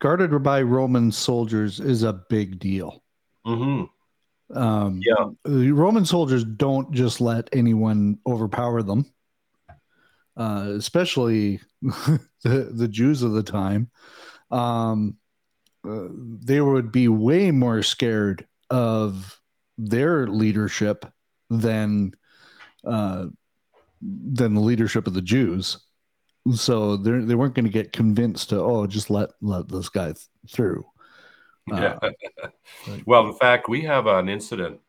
guarded by Roman soldiers, is a big deal. Mm-hmm. Um, yeah, the Roman soldiers don't just let anyone overpower them, uh, especially [laughs] the the Jews of the time. Um, uh, they would be way more scared of their leadership than uh, than the leadership of the Jews. So they they weren't going to get convinced to oh just let let this guy th- through. Uh, [laughs] yeah. well, in fact, we have an incident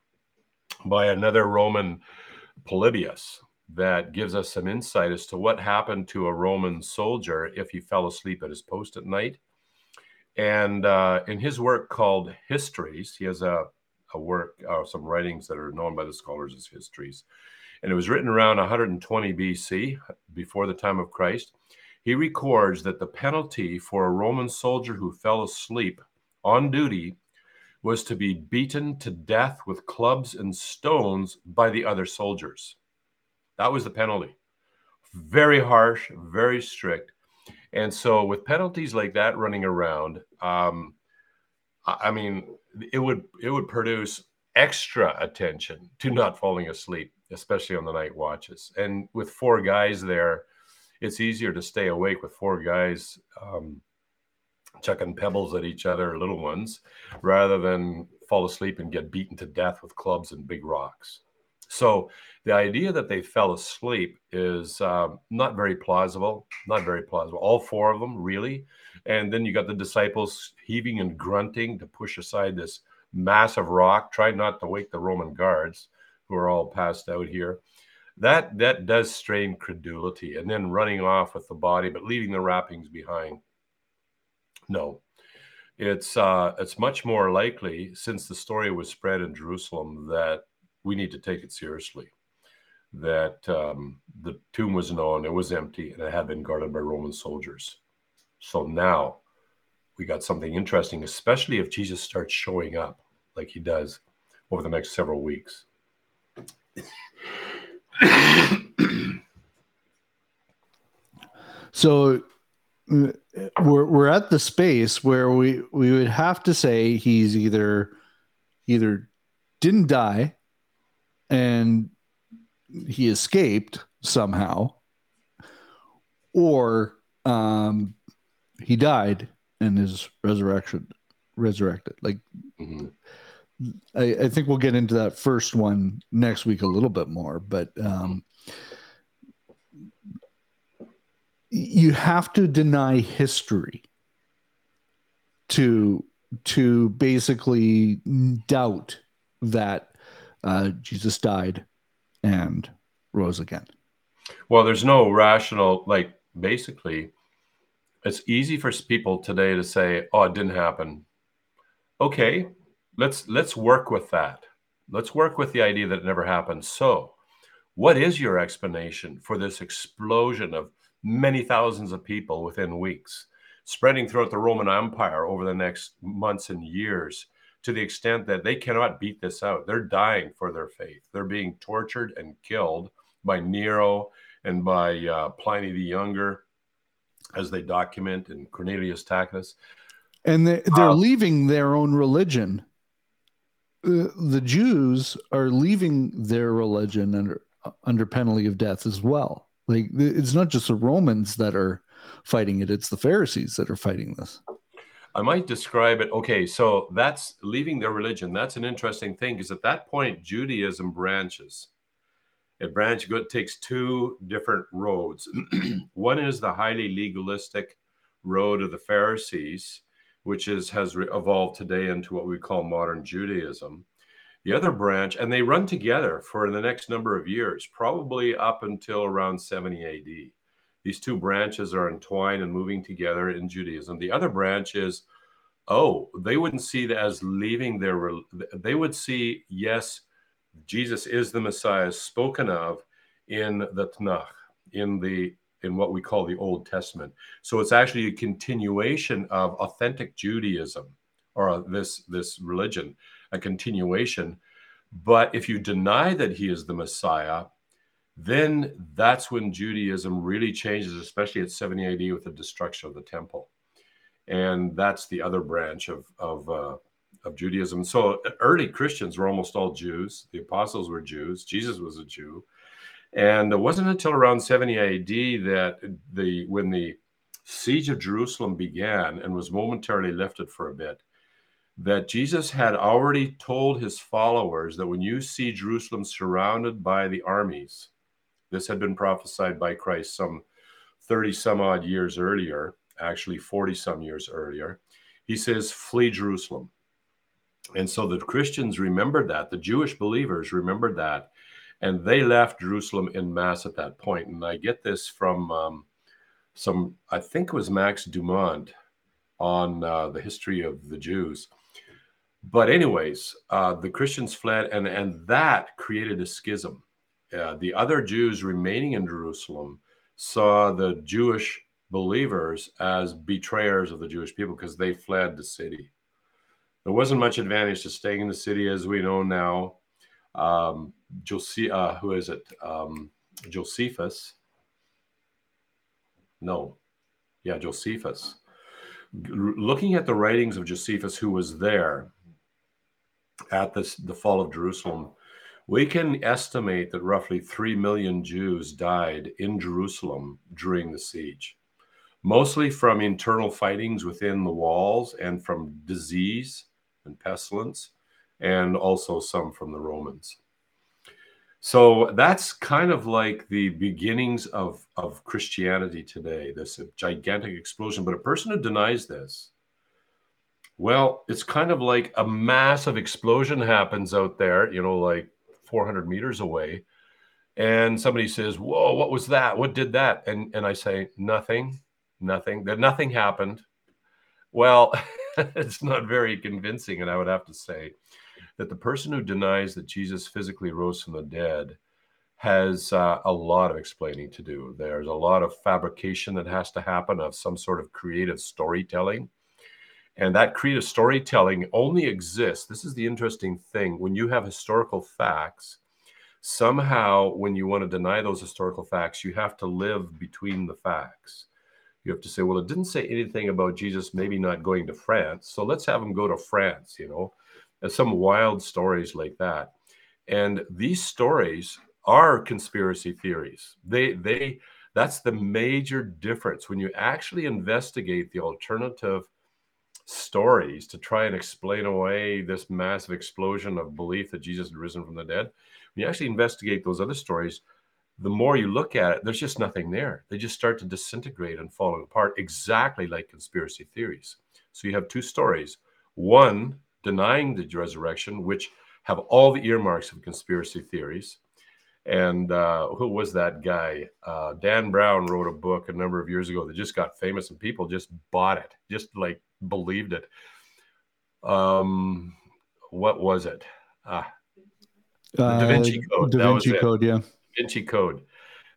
by another Roman Polybius that gives us some insight as to what happened to a Roman soldier if he fell asleep at his post at night. And uh, in his work called Histories, he has a, a work, uh, some writings that are known by the scholars as histories and it was written around 120 BC, before the time of Christ. He records that the penalty for a Roman soldier who fell asleep on duty was to be beaten to death with clubs and stones by the other soldiers. That was the penalty. Very harsh, very strict. And so, with penalties like that running around, um, I mean, it would it would produce extra attention to not falling asleep especially on the night watches. And with four guys there, it's easier to stay awake with four guys um, chucking pebbles at each other, little ones, rather than fall asleep and get beaten to death with clubs and big rocks. So the idea that they fell asleep is uh, not very plausible. Not very plausible. All four of them, really. And then you got the disciples heaving and grunting to push aside this massive rock, trying not to wake the Roman guards who are all passed out here. That that does strain credulity, and then running off with the body, but leaving the wrappings behind. No, it's uh, it's much more likely since the story was spread in Jerusalem that we need to take it seriously. That um, the tomb was known, it was empty, and it had been guarded by Roman soldiers. So now we got something interesting, especially if Jesus starts showing up like he does over the next several weeks. [coughs] so uh, we're we're at the space where we we would have to say he's either either didn't die and he escaped somehow or um he died and is resurrection resurrected like mm-hmm. I, I, think we'll get into that first one next week a little bit more but um you have to deny history to to basically doubt that uh, Jesus died and rose again. Well, there's no rational like basically it's easy for people today to say, "Oh, it didn't happen." Okay, let's let's work with that. Let's work with the idea that it never happened. So, what is your explanation for this explosion of many thousands of people within weeks, spreading throughout the Roman Empire over the next months and years to the extent that they cannot beat this out. They're dying for their faith. They're being tortured and killed by Nero and by uh, Pliny the Younger, as they document in Cornelius Tacitus. And they, are uh, leaving their own religion. Uh, the Jews are leaving their religion under under penalty of death as well. Like it's not just the Romans that are fighting it; it's the Pharisees that are fighting this. I might describe it. Okay, so that's leaving their religion. That's an interesting thing because at that point, Judaism branches. It branch good takes two different roads. [clears throat] One is the highly legalistic road of the Pharisees, which is has evolved today into what we call modern Judaism. The other branch, and they run together for the next number of years, probably up until around 70 AD. These two branches are entwined and moving together in Judaism. The other branch is, oh, they wouldn't see that as leaving their, they would see, yes, Jesus is the Messiah spoken of in the Tanakh, in the in what we call the Old Testament. So it's actually a continuation of authentic Judaism or this this religion a continuation. But if you deny that he is the Messiah, then that's when Judaism really changes, especially at 70 AD with the destruction of the temple. And that's the other branch of, of, uh, of Judaism. So early Christians were almost all Jews. The apostles were Jews. Jesus was a Jew. And it wasn't until around 70 AD that the when the siege of Jerusalem began and was momentarily lifted for a bit, that Jesus had already told his followers that when you see Jerusalem surrounded by the armies, this had been prophesied by Christ some 30 some odd years earlier, actually 40 some years earlier. He says, Flee Jerusalem. And so the Christians remembered that, the Jewish believers remembered that, and they left Jerusalem in mass at that point. And I get this from um, some, I think it was Max Dimont on uh, the history of the Jews but anyways, uh, the Christians fled, and and that created a schism. Uh, the other Jews remaining in Jerusalem saw the Jewish believers as betrayers of the Jewish people because they fled the city. There wasn't much advantage to staying in the city, as we know now. Um, Jose- uh, who is it? Um, Josephus. No, yeah, Josephus. Looking at the writings of Josephus, who was there, at this, the fall of Jerusalem, we can estimate that roughly 3 million Jews died in Jerusalem during the siege, mostly from internal fightings within the walls and from disease and pestilence, and also some from the Romans. So that's kind of like the beginnings of, of Christianity today, this gigantic explosion. But a person who denies this, well, it's kind of like a massive explosion happens out there, you know, like 400 meters away. And somebody says, Whoa, what was that? What did that? And, and I say, Nothing, nothing, that nothing happened. Well, [laughs] it's not very convincing. And I would have to say that the person who denies that Jesus physically rose from the dead has uh, a lot of explaining to do. There's a lot of fabrication that has to happen of some sort of creative storytelling And that of storytelling only exists. This is the interesting thing. When you have historical facts, somehow when you want to deny those historical facts, you have to live between the facts. You have to say, well, it didn't say anything about Jesus maybe not going to France. So let's have him go to France, you know, and some wild stories like that. And these stories are conspiracy theories. They, they, that's the major difference when you actually investigate the alternative stories to try and explain away this massive explosion of belief that Jesus had risen from the dead. When you actually investigate those other stories, the more you look at it, there's just nothing there. They just start to disintegrate and fall apart exactly like conspiracy theories. So you have two stories one denying the resurrection, which have all the earmarks of conspiracy theories. And uh, who was that guy? Uh, Dan Brown wrote a book a number of years ago that just got famous, and people just bought it, just like believed it. Um, what was it? Ah, Da Vinci uh, Code. Da Vinci Code, yeah. Da Vinci Code.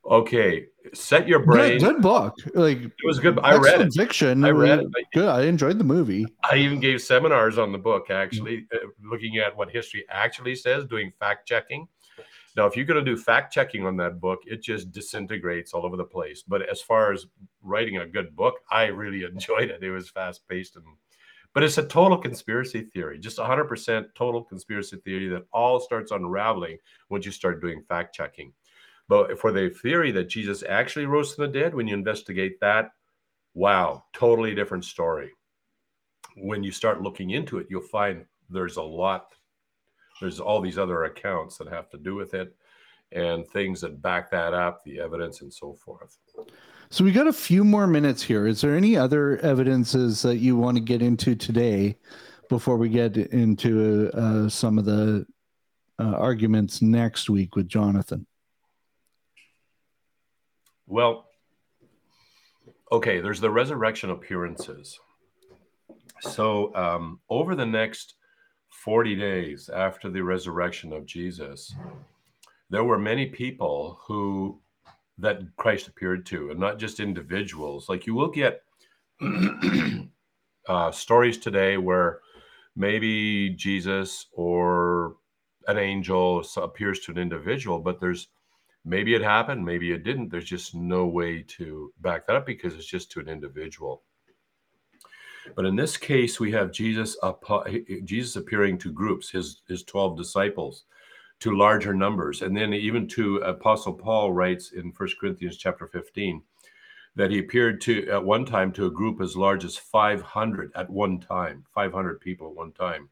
Okay, set your brain. Good, good book. Like it was good. I read it. Fiction. I read it. Good. I enjoyed the movie. I even gave seminars on the book, actually, uh, looking at what history actually says, doing fact checking. Now, if you're going to do fact checking on that book, it just disintegrates all over the place. But as far as writing a good book, I really [laughs] enjoyed it. It was fast paced and but it's a total conspiracy theory, just 100% total conspiracy theory that all starts unraveling once you start doing fact checking. But for the theory that Jesus actually rose from the dead, when you investigate that, wow, totally different story. When you start looking into it, you'll find there's a lot, there's all these other accounts that have to do with it and things that back that up, the evidence and so forth. So we got a few more minutes here. Is there any other evidences that you want to get into today before we get into uh, some of the uh, arguments next week with Jonathan? Well, okay, there's the resurrection appearances. So um, over the next 40 days after the resurrection of Jesus, there were many people who that Christ appeared to, and not just individuals. Like you will get [clears throat] uh, stories today where maybe Jesus or an angel appears to an individual, but there's maybe it happened, maybe it didn't. There's just no way to back that up because it's just to an individual. But in this case, we have Jesus, Jesus appearing to groups, his his twelve disciples to larger numbers. And then even to Apostle Paul writes in First Corinthians chapter 15 that he appeared to at one time to a group as large as 500 at one time, 500 people at one time.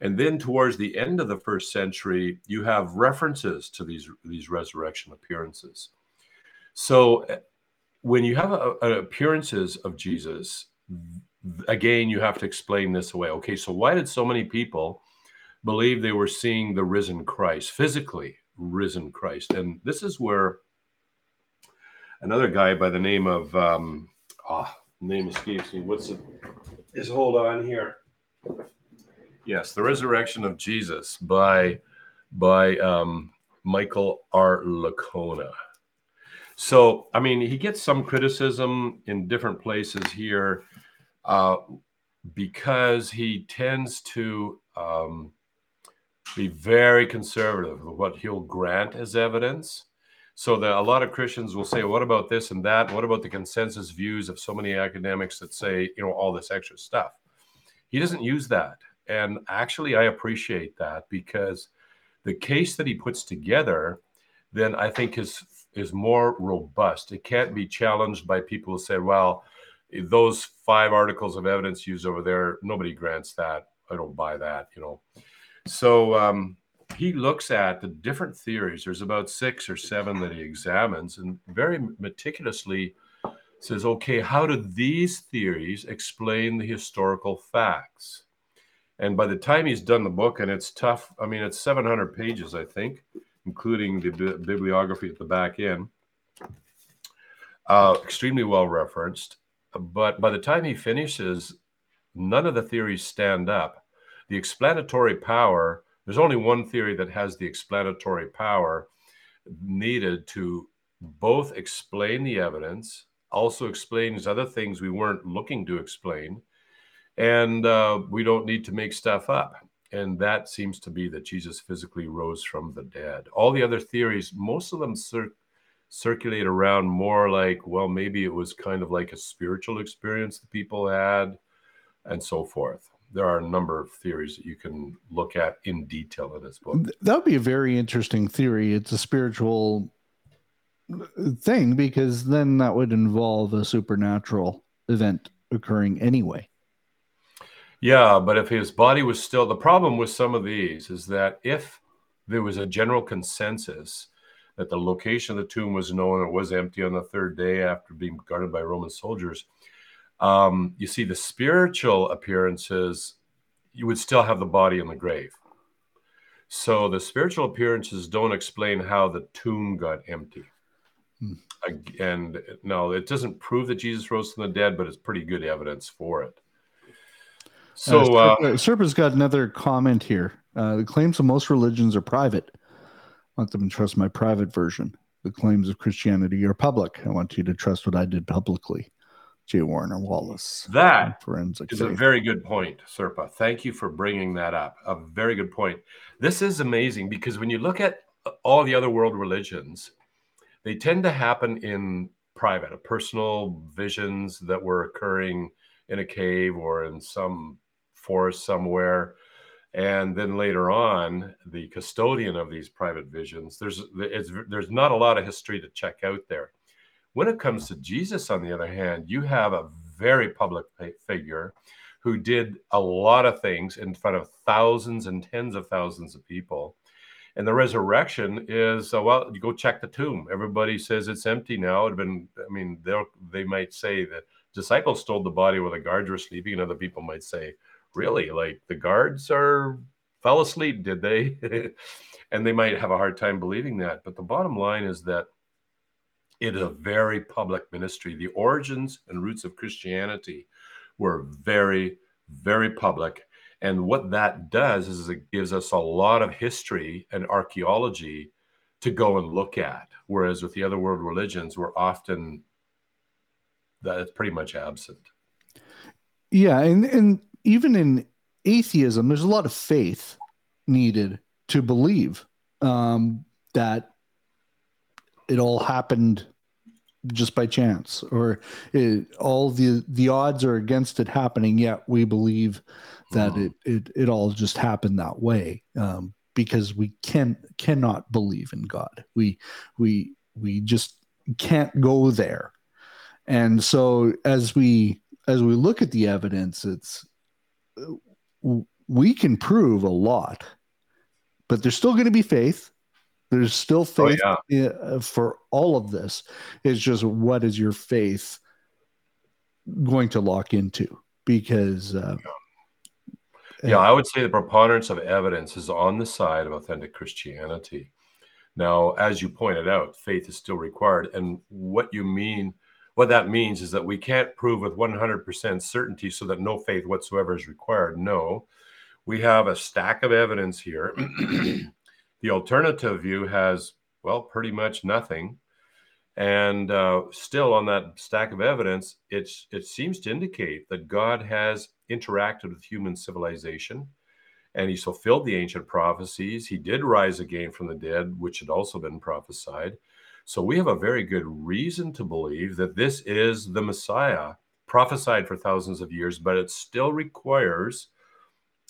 And then towards the end of the first century, you have references to these, these resurrection appearances. So eh, when you have a, a appearances of Jesus, again, you have to explain this away. Okay, so why did so many people believe they were seeing the risen Christ, physically risen Christ. And this is where another guy by the name of, um, oh, name escapes me. What's it? Is hold on here. Yes, the resurrection of Jesus by by um, Michael R. Licona. So, I mean, he gets some criticism in different places here uh, because he tends to um, be very conservative with what he'll grant as evidence. So that a lot of Christians will say, "What about this and that? What about the consensus views of so many academics that say, you know, all this extra stuff?" He doesn't use that, and actually, I appreciate that because the case that he puts together, then I think is is more robust. It can't be challenged by people who say, "Well, those five articles of evidence used over there, nobody grants that. I don't buy that," you know. So um, he looks at the different theories. There's about six or seven that he examines and very meticulously says, okay, how do these theories explain the historical facts? And by the time he's done the book, and it's tough, I mean, it's 700 pages, I think, including the bi- bibliography at the back end, uh, extremely well referenced. But by the time he finishes, none of the theories stand up the explanatory power, there's only one theory that has the explanatory power needed to both explain the evidence, also explains other things we weren't looking to explain, and uh, we don't need to make stuff up. And that seems to be that Jesus physically rose from the dead. All the other theories, most of them cir- circulate around more like, well, maybe it was kind of like a spiritual experience that people had, and so forth. There are a number of theories that you can look at in detail in this book. That would be a very interesting theory. It's a spiritual uh, thing because then that would involve a supernatural event occurring anyway. Yeah, but if his body was still the problem with some of these is that if there was a general consensus that the location of the tomb was known, it was empty on the third day after being guarded by Roman soldiers. Um, you see, the spiritual appearances, you would still have the body in the grave. So the spiritual appearances don't explain how the tomb got empty. Hmm. And no, it doesn't prove that Jesus rose from the dead, but it's pretty good evidence for it. So uh, uh, Serpa's got another comment here. Uh, the claims of most religions are private. I want them to trust my private version. The claims of Christianity are public. I want you to trust what I did publicly. J. Warner Wallace. That forensic is faith. a very good point, Serpa. Thank you for bringing that up. A very good point. This is amazing because when you look at all the other world religions, they tend to happen in private, personal visions that were occurring in a cave or in some forest somewhere and then later on the custodian of these private visions there's there's not a lot of history to check out there. When it comes to jesus on the other hand you have a very public figure who did a lot of things in front of thousands and tens of thousands of people. And the resurrection is uh, well you go check the tomb. Everybody says it's empty now. It'd been i mean they they might say that disciples stole the body while the guards were sleeping and other people might say really? Like the guards are fell asleep did they? [laughs] And they might have a hard time believing that. But the bottom line is that it is a very public ministry. The origins and roots of christianity were very very public. And what that does is it gives us a lot of history and archaeology to go and look at. Whereas with the other world religions we're often that's pretty much absent. Yeah and and even in atheism, there's a lot of faith needed to believe um, that it all happened just by chance or it, all the the odds are against it happening yet we believe that mm-hmm. it, it it all just happened that way um, because we can cannot believe in god we we we just can't go there and so as we as we look at the evidence it's we can prove a lot, but there's still going to be faith. There's still oh, faith oh, yeah. Uh, for all of this. It's just what is your faith going to lock into? Because uh, yeah. yeah, I would say the preponderance of evidence is on the side of authentic Christianity. Now, as you pointed out, faith is still required, and what you mean what that means is that we can't prove with 100% certainty so that no faith whatsoever is required. No, we have a stack of evidence here. [clears throat] the alternative view has, well, pretty much nothing. And uh, still, on that stack of evidence, it's, it seems to indicate that God has interacted with human civilization and he fulfilled the ancient prophecies. He did rise again from the dead, which had also been prophesied. So we have a very good reason to believe that this is the Messiah prophesied for thousands of years, but it still requires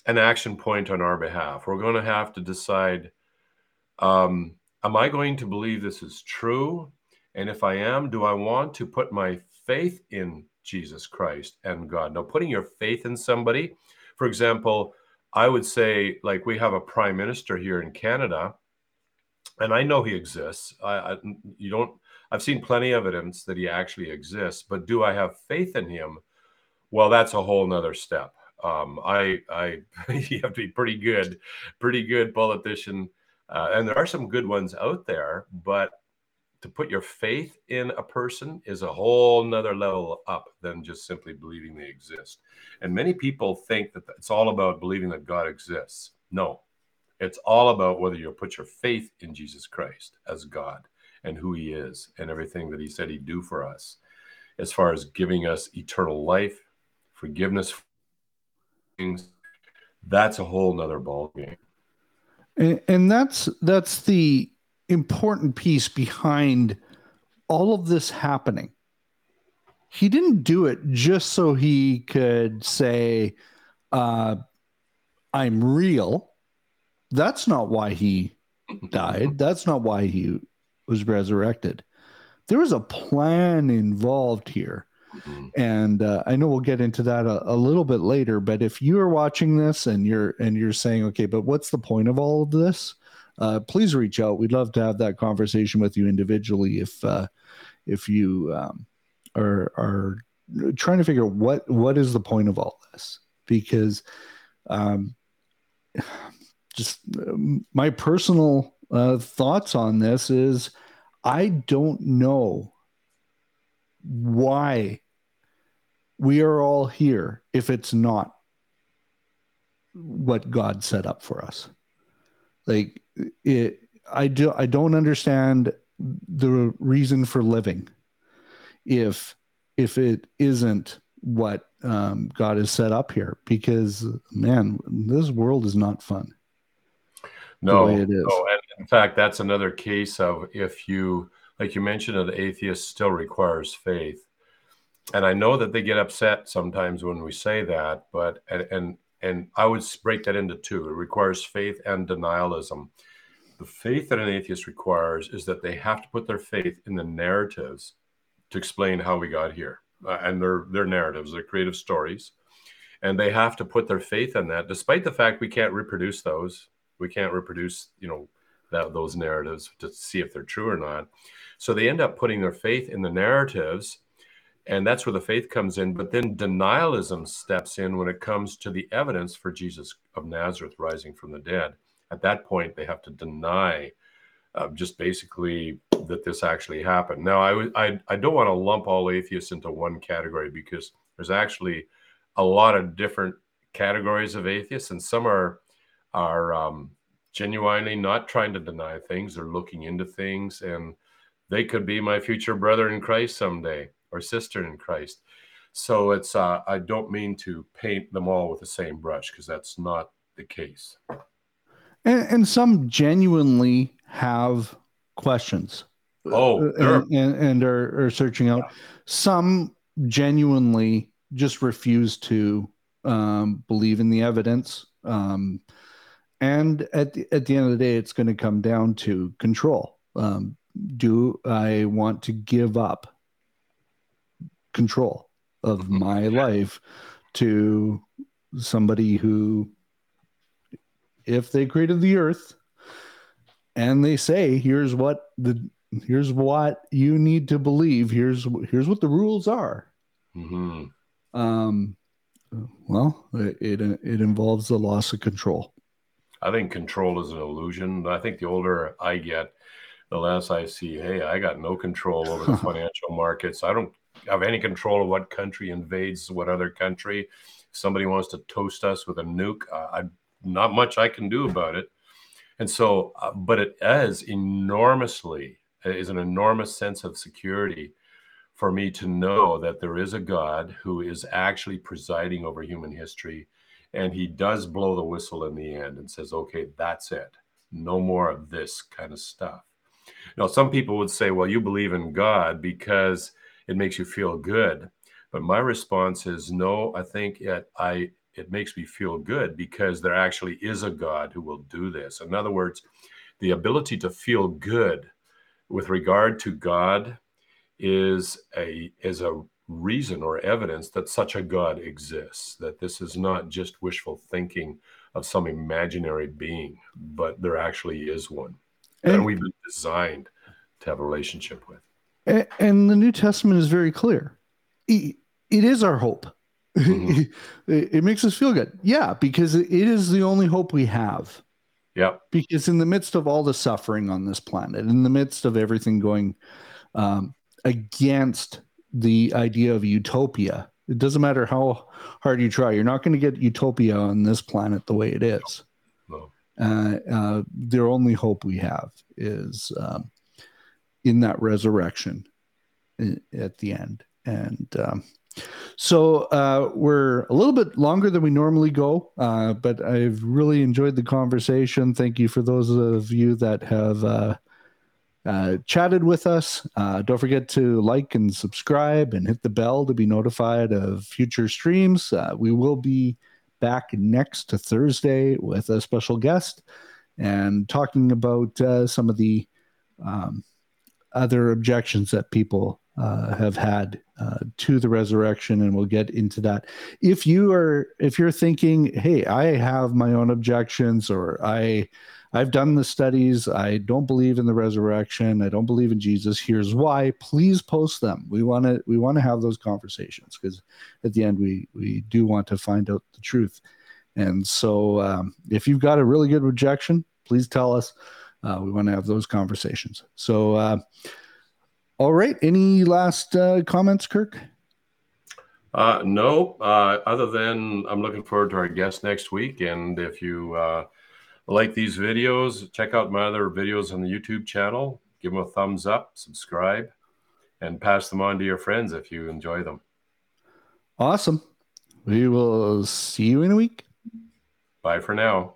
an action point on our behalf. We're going to have to decide um, Am I going to believe this is true? And if I am, do I want to put my faith in Jesus Christ and God? Now, putting your faith in somebody, for example, I would say, like, we have a prime minister here in Canada and I know he exists. I, I, you don't. I've seen plenty of evidence that he actually exists, but do I have faith in him? Well, that's a whole nother step. Um, I, I, [laughs] you have to be pretty good, pretty good politician, uh, and there are some good ones out there. But to put your faith in a person is a whole nother level up than just simply believing they exist. And many people think that it's all about believing that God exists. No, it's all about whether you'll put your faith in Jesus Christ as God and who he is and everything that he said he'd do for us as far as giving us eternal life, forgiveness things, that's a whole nother ballgame. And, and that's that's the important piece behind all of this happening. He didn't do it just so he could say, uh, I'm real. That's not why he died. That's not why he was resurrected. There was a plan involved here. Mm-hmm. And uh, I know we'll get into that a, a, little bit later. But if you are watching this and you're and you're saying, okay, but what's the point of all of this? Uh, please reach out. We'd love to have that conversation with you individually. If uh, if you um, are are trying to figure out what what is the point of all this, because um, just um, my personal uh, thoughts on this is I don't know why we are all here if it's not what God set up for us. Like it I do I don't understand the reason for living if if it isn't what um, God has set up here because man this world is not fun no, it is. no and in fact that's another case of if you like you mentioned an atheist still requires faith. And i know that they get upset sometimes when we say that but and and, and i would break that into two. It requires faith and denialism. The faith that an atheist requires is that they have to put their faith in the narratives to explain how we got here uh, and their their narratives their creative stories. And they have to put their faith in that despite the fact we can't reproduce those we can't reproduce you know that those narratives to see if they're true or not. So they end up putting their faith in the narratives and that's where the faith comes in. But then denialism steps in when it comes to the evidence for jesus of nazareth rising from the dead. At that point they have to deny uh, just basically that this actually happened. Now, I, I, I don't want to lump all atheists into one category because there's actually a lot of different categories of atheists, and some are are um, genuinely not trying to deny things; they're looking into things, and they could be my future brother in Christ someday or sister in Christ. So it's uh, I don't mean to paint them all with the same brush because that's not the case and, and some genuinely have questions. Oh, sure. and, and, and, are, are searching out. Some genuinely just refuse to um, believe in the evidence. Um, and at the, at the end of the day, it's going to come down to control. Um, do I want to give up control of mm-hmm. my life to somebody who if they created the earth and they say here's what the here's what you need to believe here's here's what the rules are mm-hmm. um well it, it it involves the loss of control i think control is an illusion i think the older i get the less i see hey i got no control over the [laughs] financial markets i don't have any control of what country invades what other country if somebody wants to toast us with a nuke uh, i not much I can do about it. And so, uh, but it is enormously, is an enormous sense of security for me to know that there is a God who is actually presiding over human history. And he does blow the whistle in the end and says, okay, that's it. No more of this kind of stuff. Now, some people would say, well, you believe in God because it makes you feel good. But my response is no, I think it, I it makes me feel good because there actually is a God who will do this. In other words, the ability to feel good with regard to God is a is a reason or evidence that such a God exists, that this is not just wishful thinking of some imaginary being, but there actually is one. And, and we've been designed to have a relationship with. And the New Testament is very clear. It is our hope Mm-hmm. [laughs] it makes us feel good. Yeah, because it is the only hope we have. Yeah. Because in the midst of all the suffering on this planet, in the midst of everything going um, against the idea of utopia, it doesn't matter how hard you try, you're not going to get utopia on this planet the way it is. No. Uh, uh, their only hope we have is um, in that resurrection at the end. And um, So uh, we're a little bit longer than we normally go, uh, but I've really enjoyed the conversation. Thank you for those of you that have uh, uh chatted with us. Uh, don't forget to like and subscribe and hit the bell to be notified of future streams. Uh, we will be back next Thursday with a special guest and talking about some of the um, other objections that people uh, have had uh, to the resurrection, and we'll get into that. If you are, if you're thinking, "Hey, I have my own objections," or I, I've done the studies, I don't believe in the resurrection, I don't believe in Jesus. Here's why. Please post them. We want to, we want to have those conversations because at the end, we we do want to find out the truth. And so, um, if you've got a really good rejection, please tell us. Uh, we want to have those conversations. So. Uh, all right. Any last uh, comments, Kirk? Uh, no, uh, other than I'm looking forward to our guest next week. And if you uh, like these videos, check out my other videos on the YouTube channel. Give them a thumbs up, subscribe, and pass them on to your friends if you enjoy them. Awesome. We will see you in a week. Bye for now.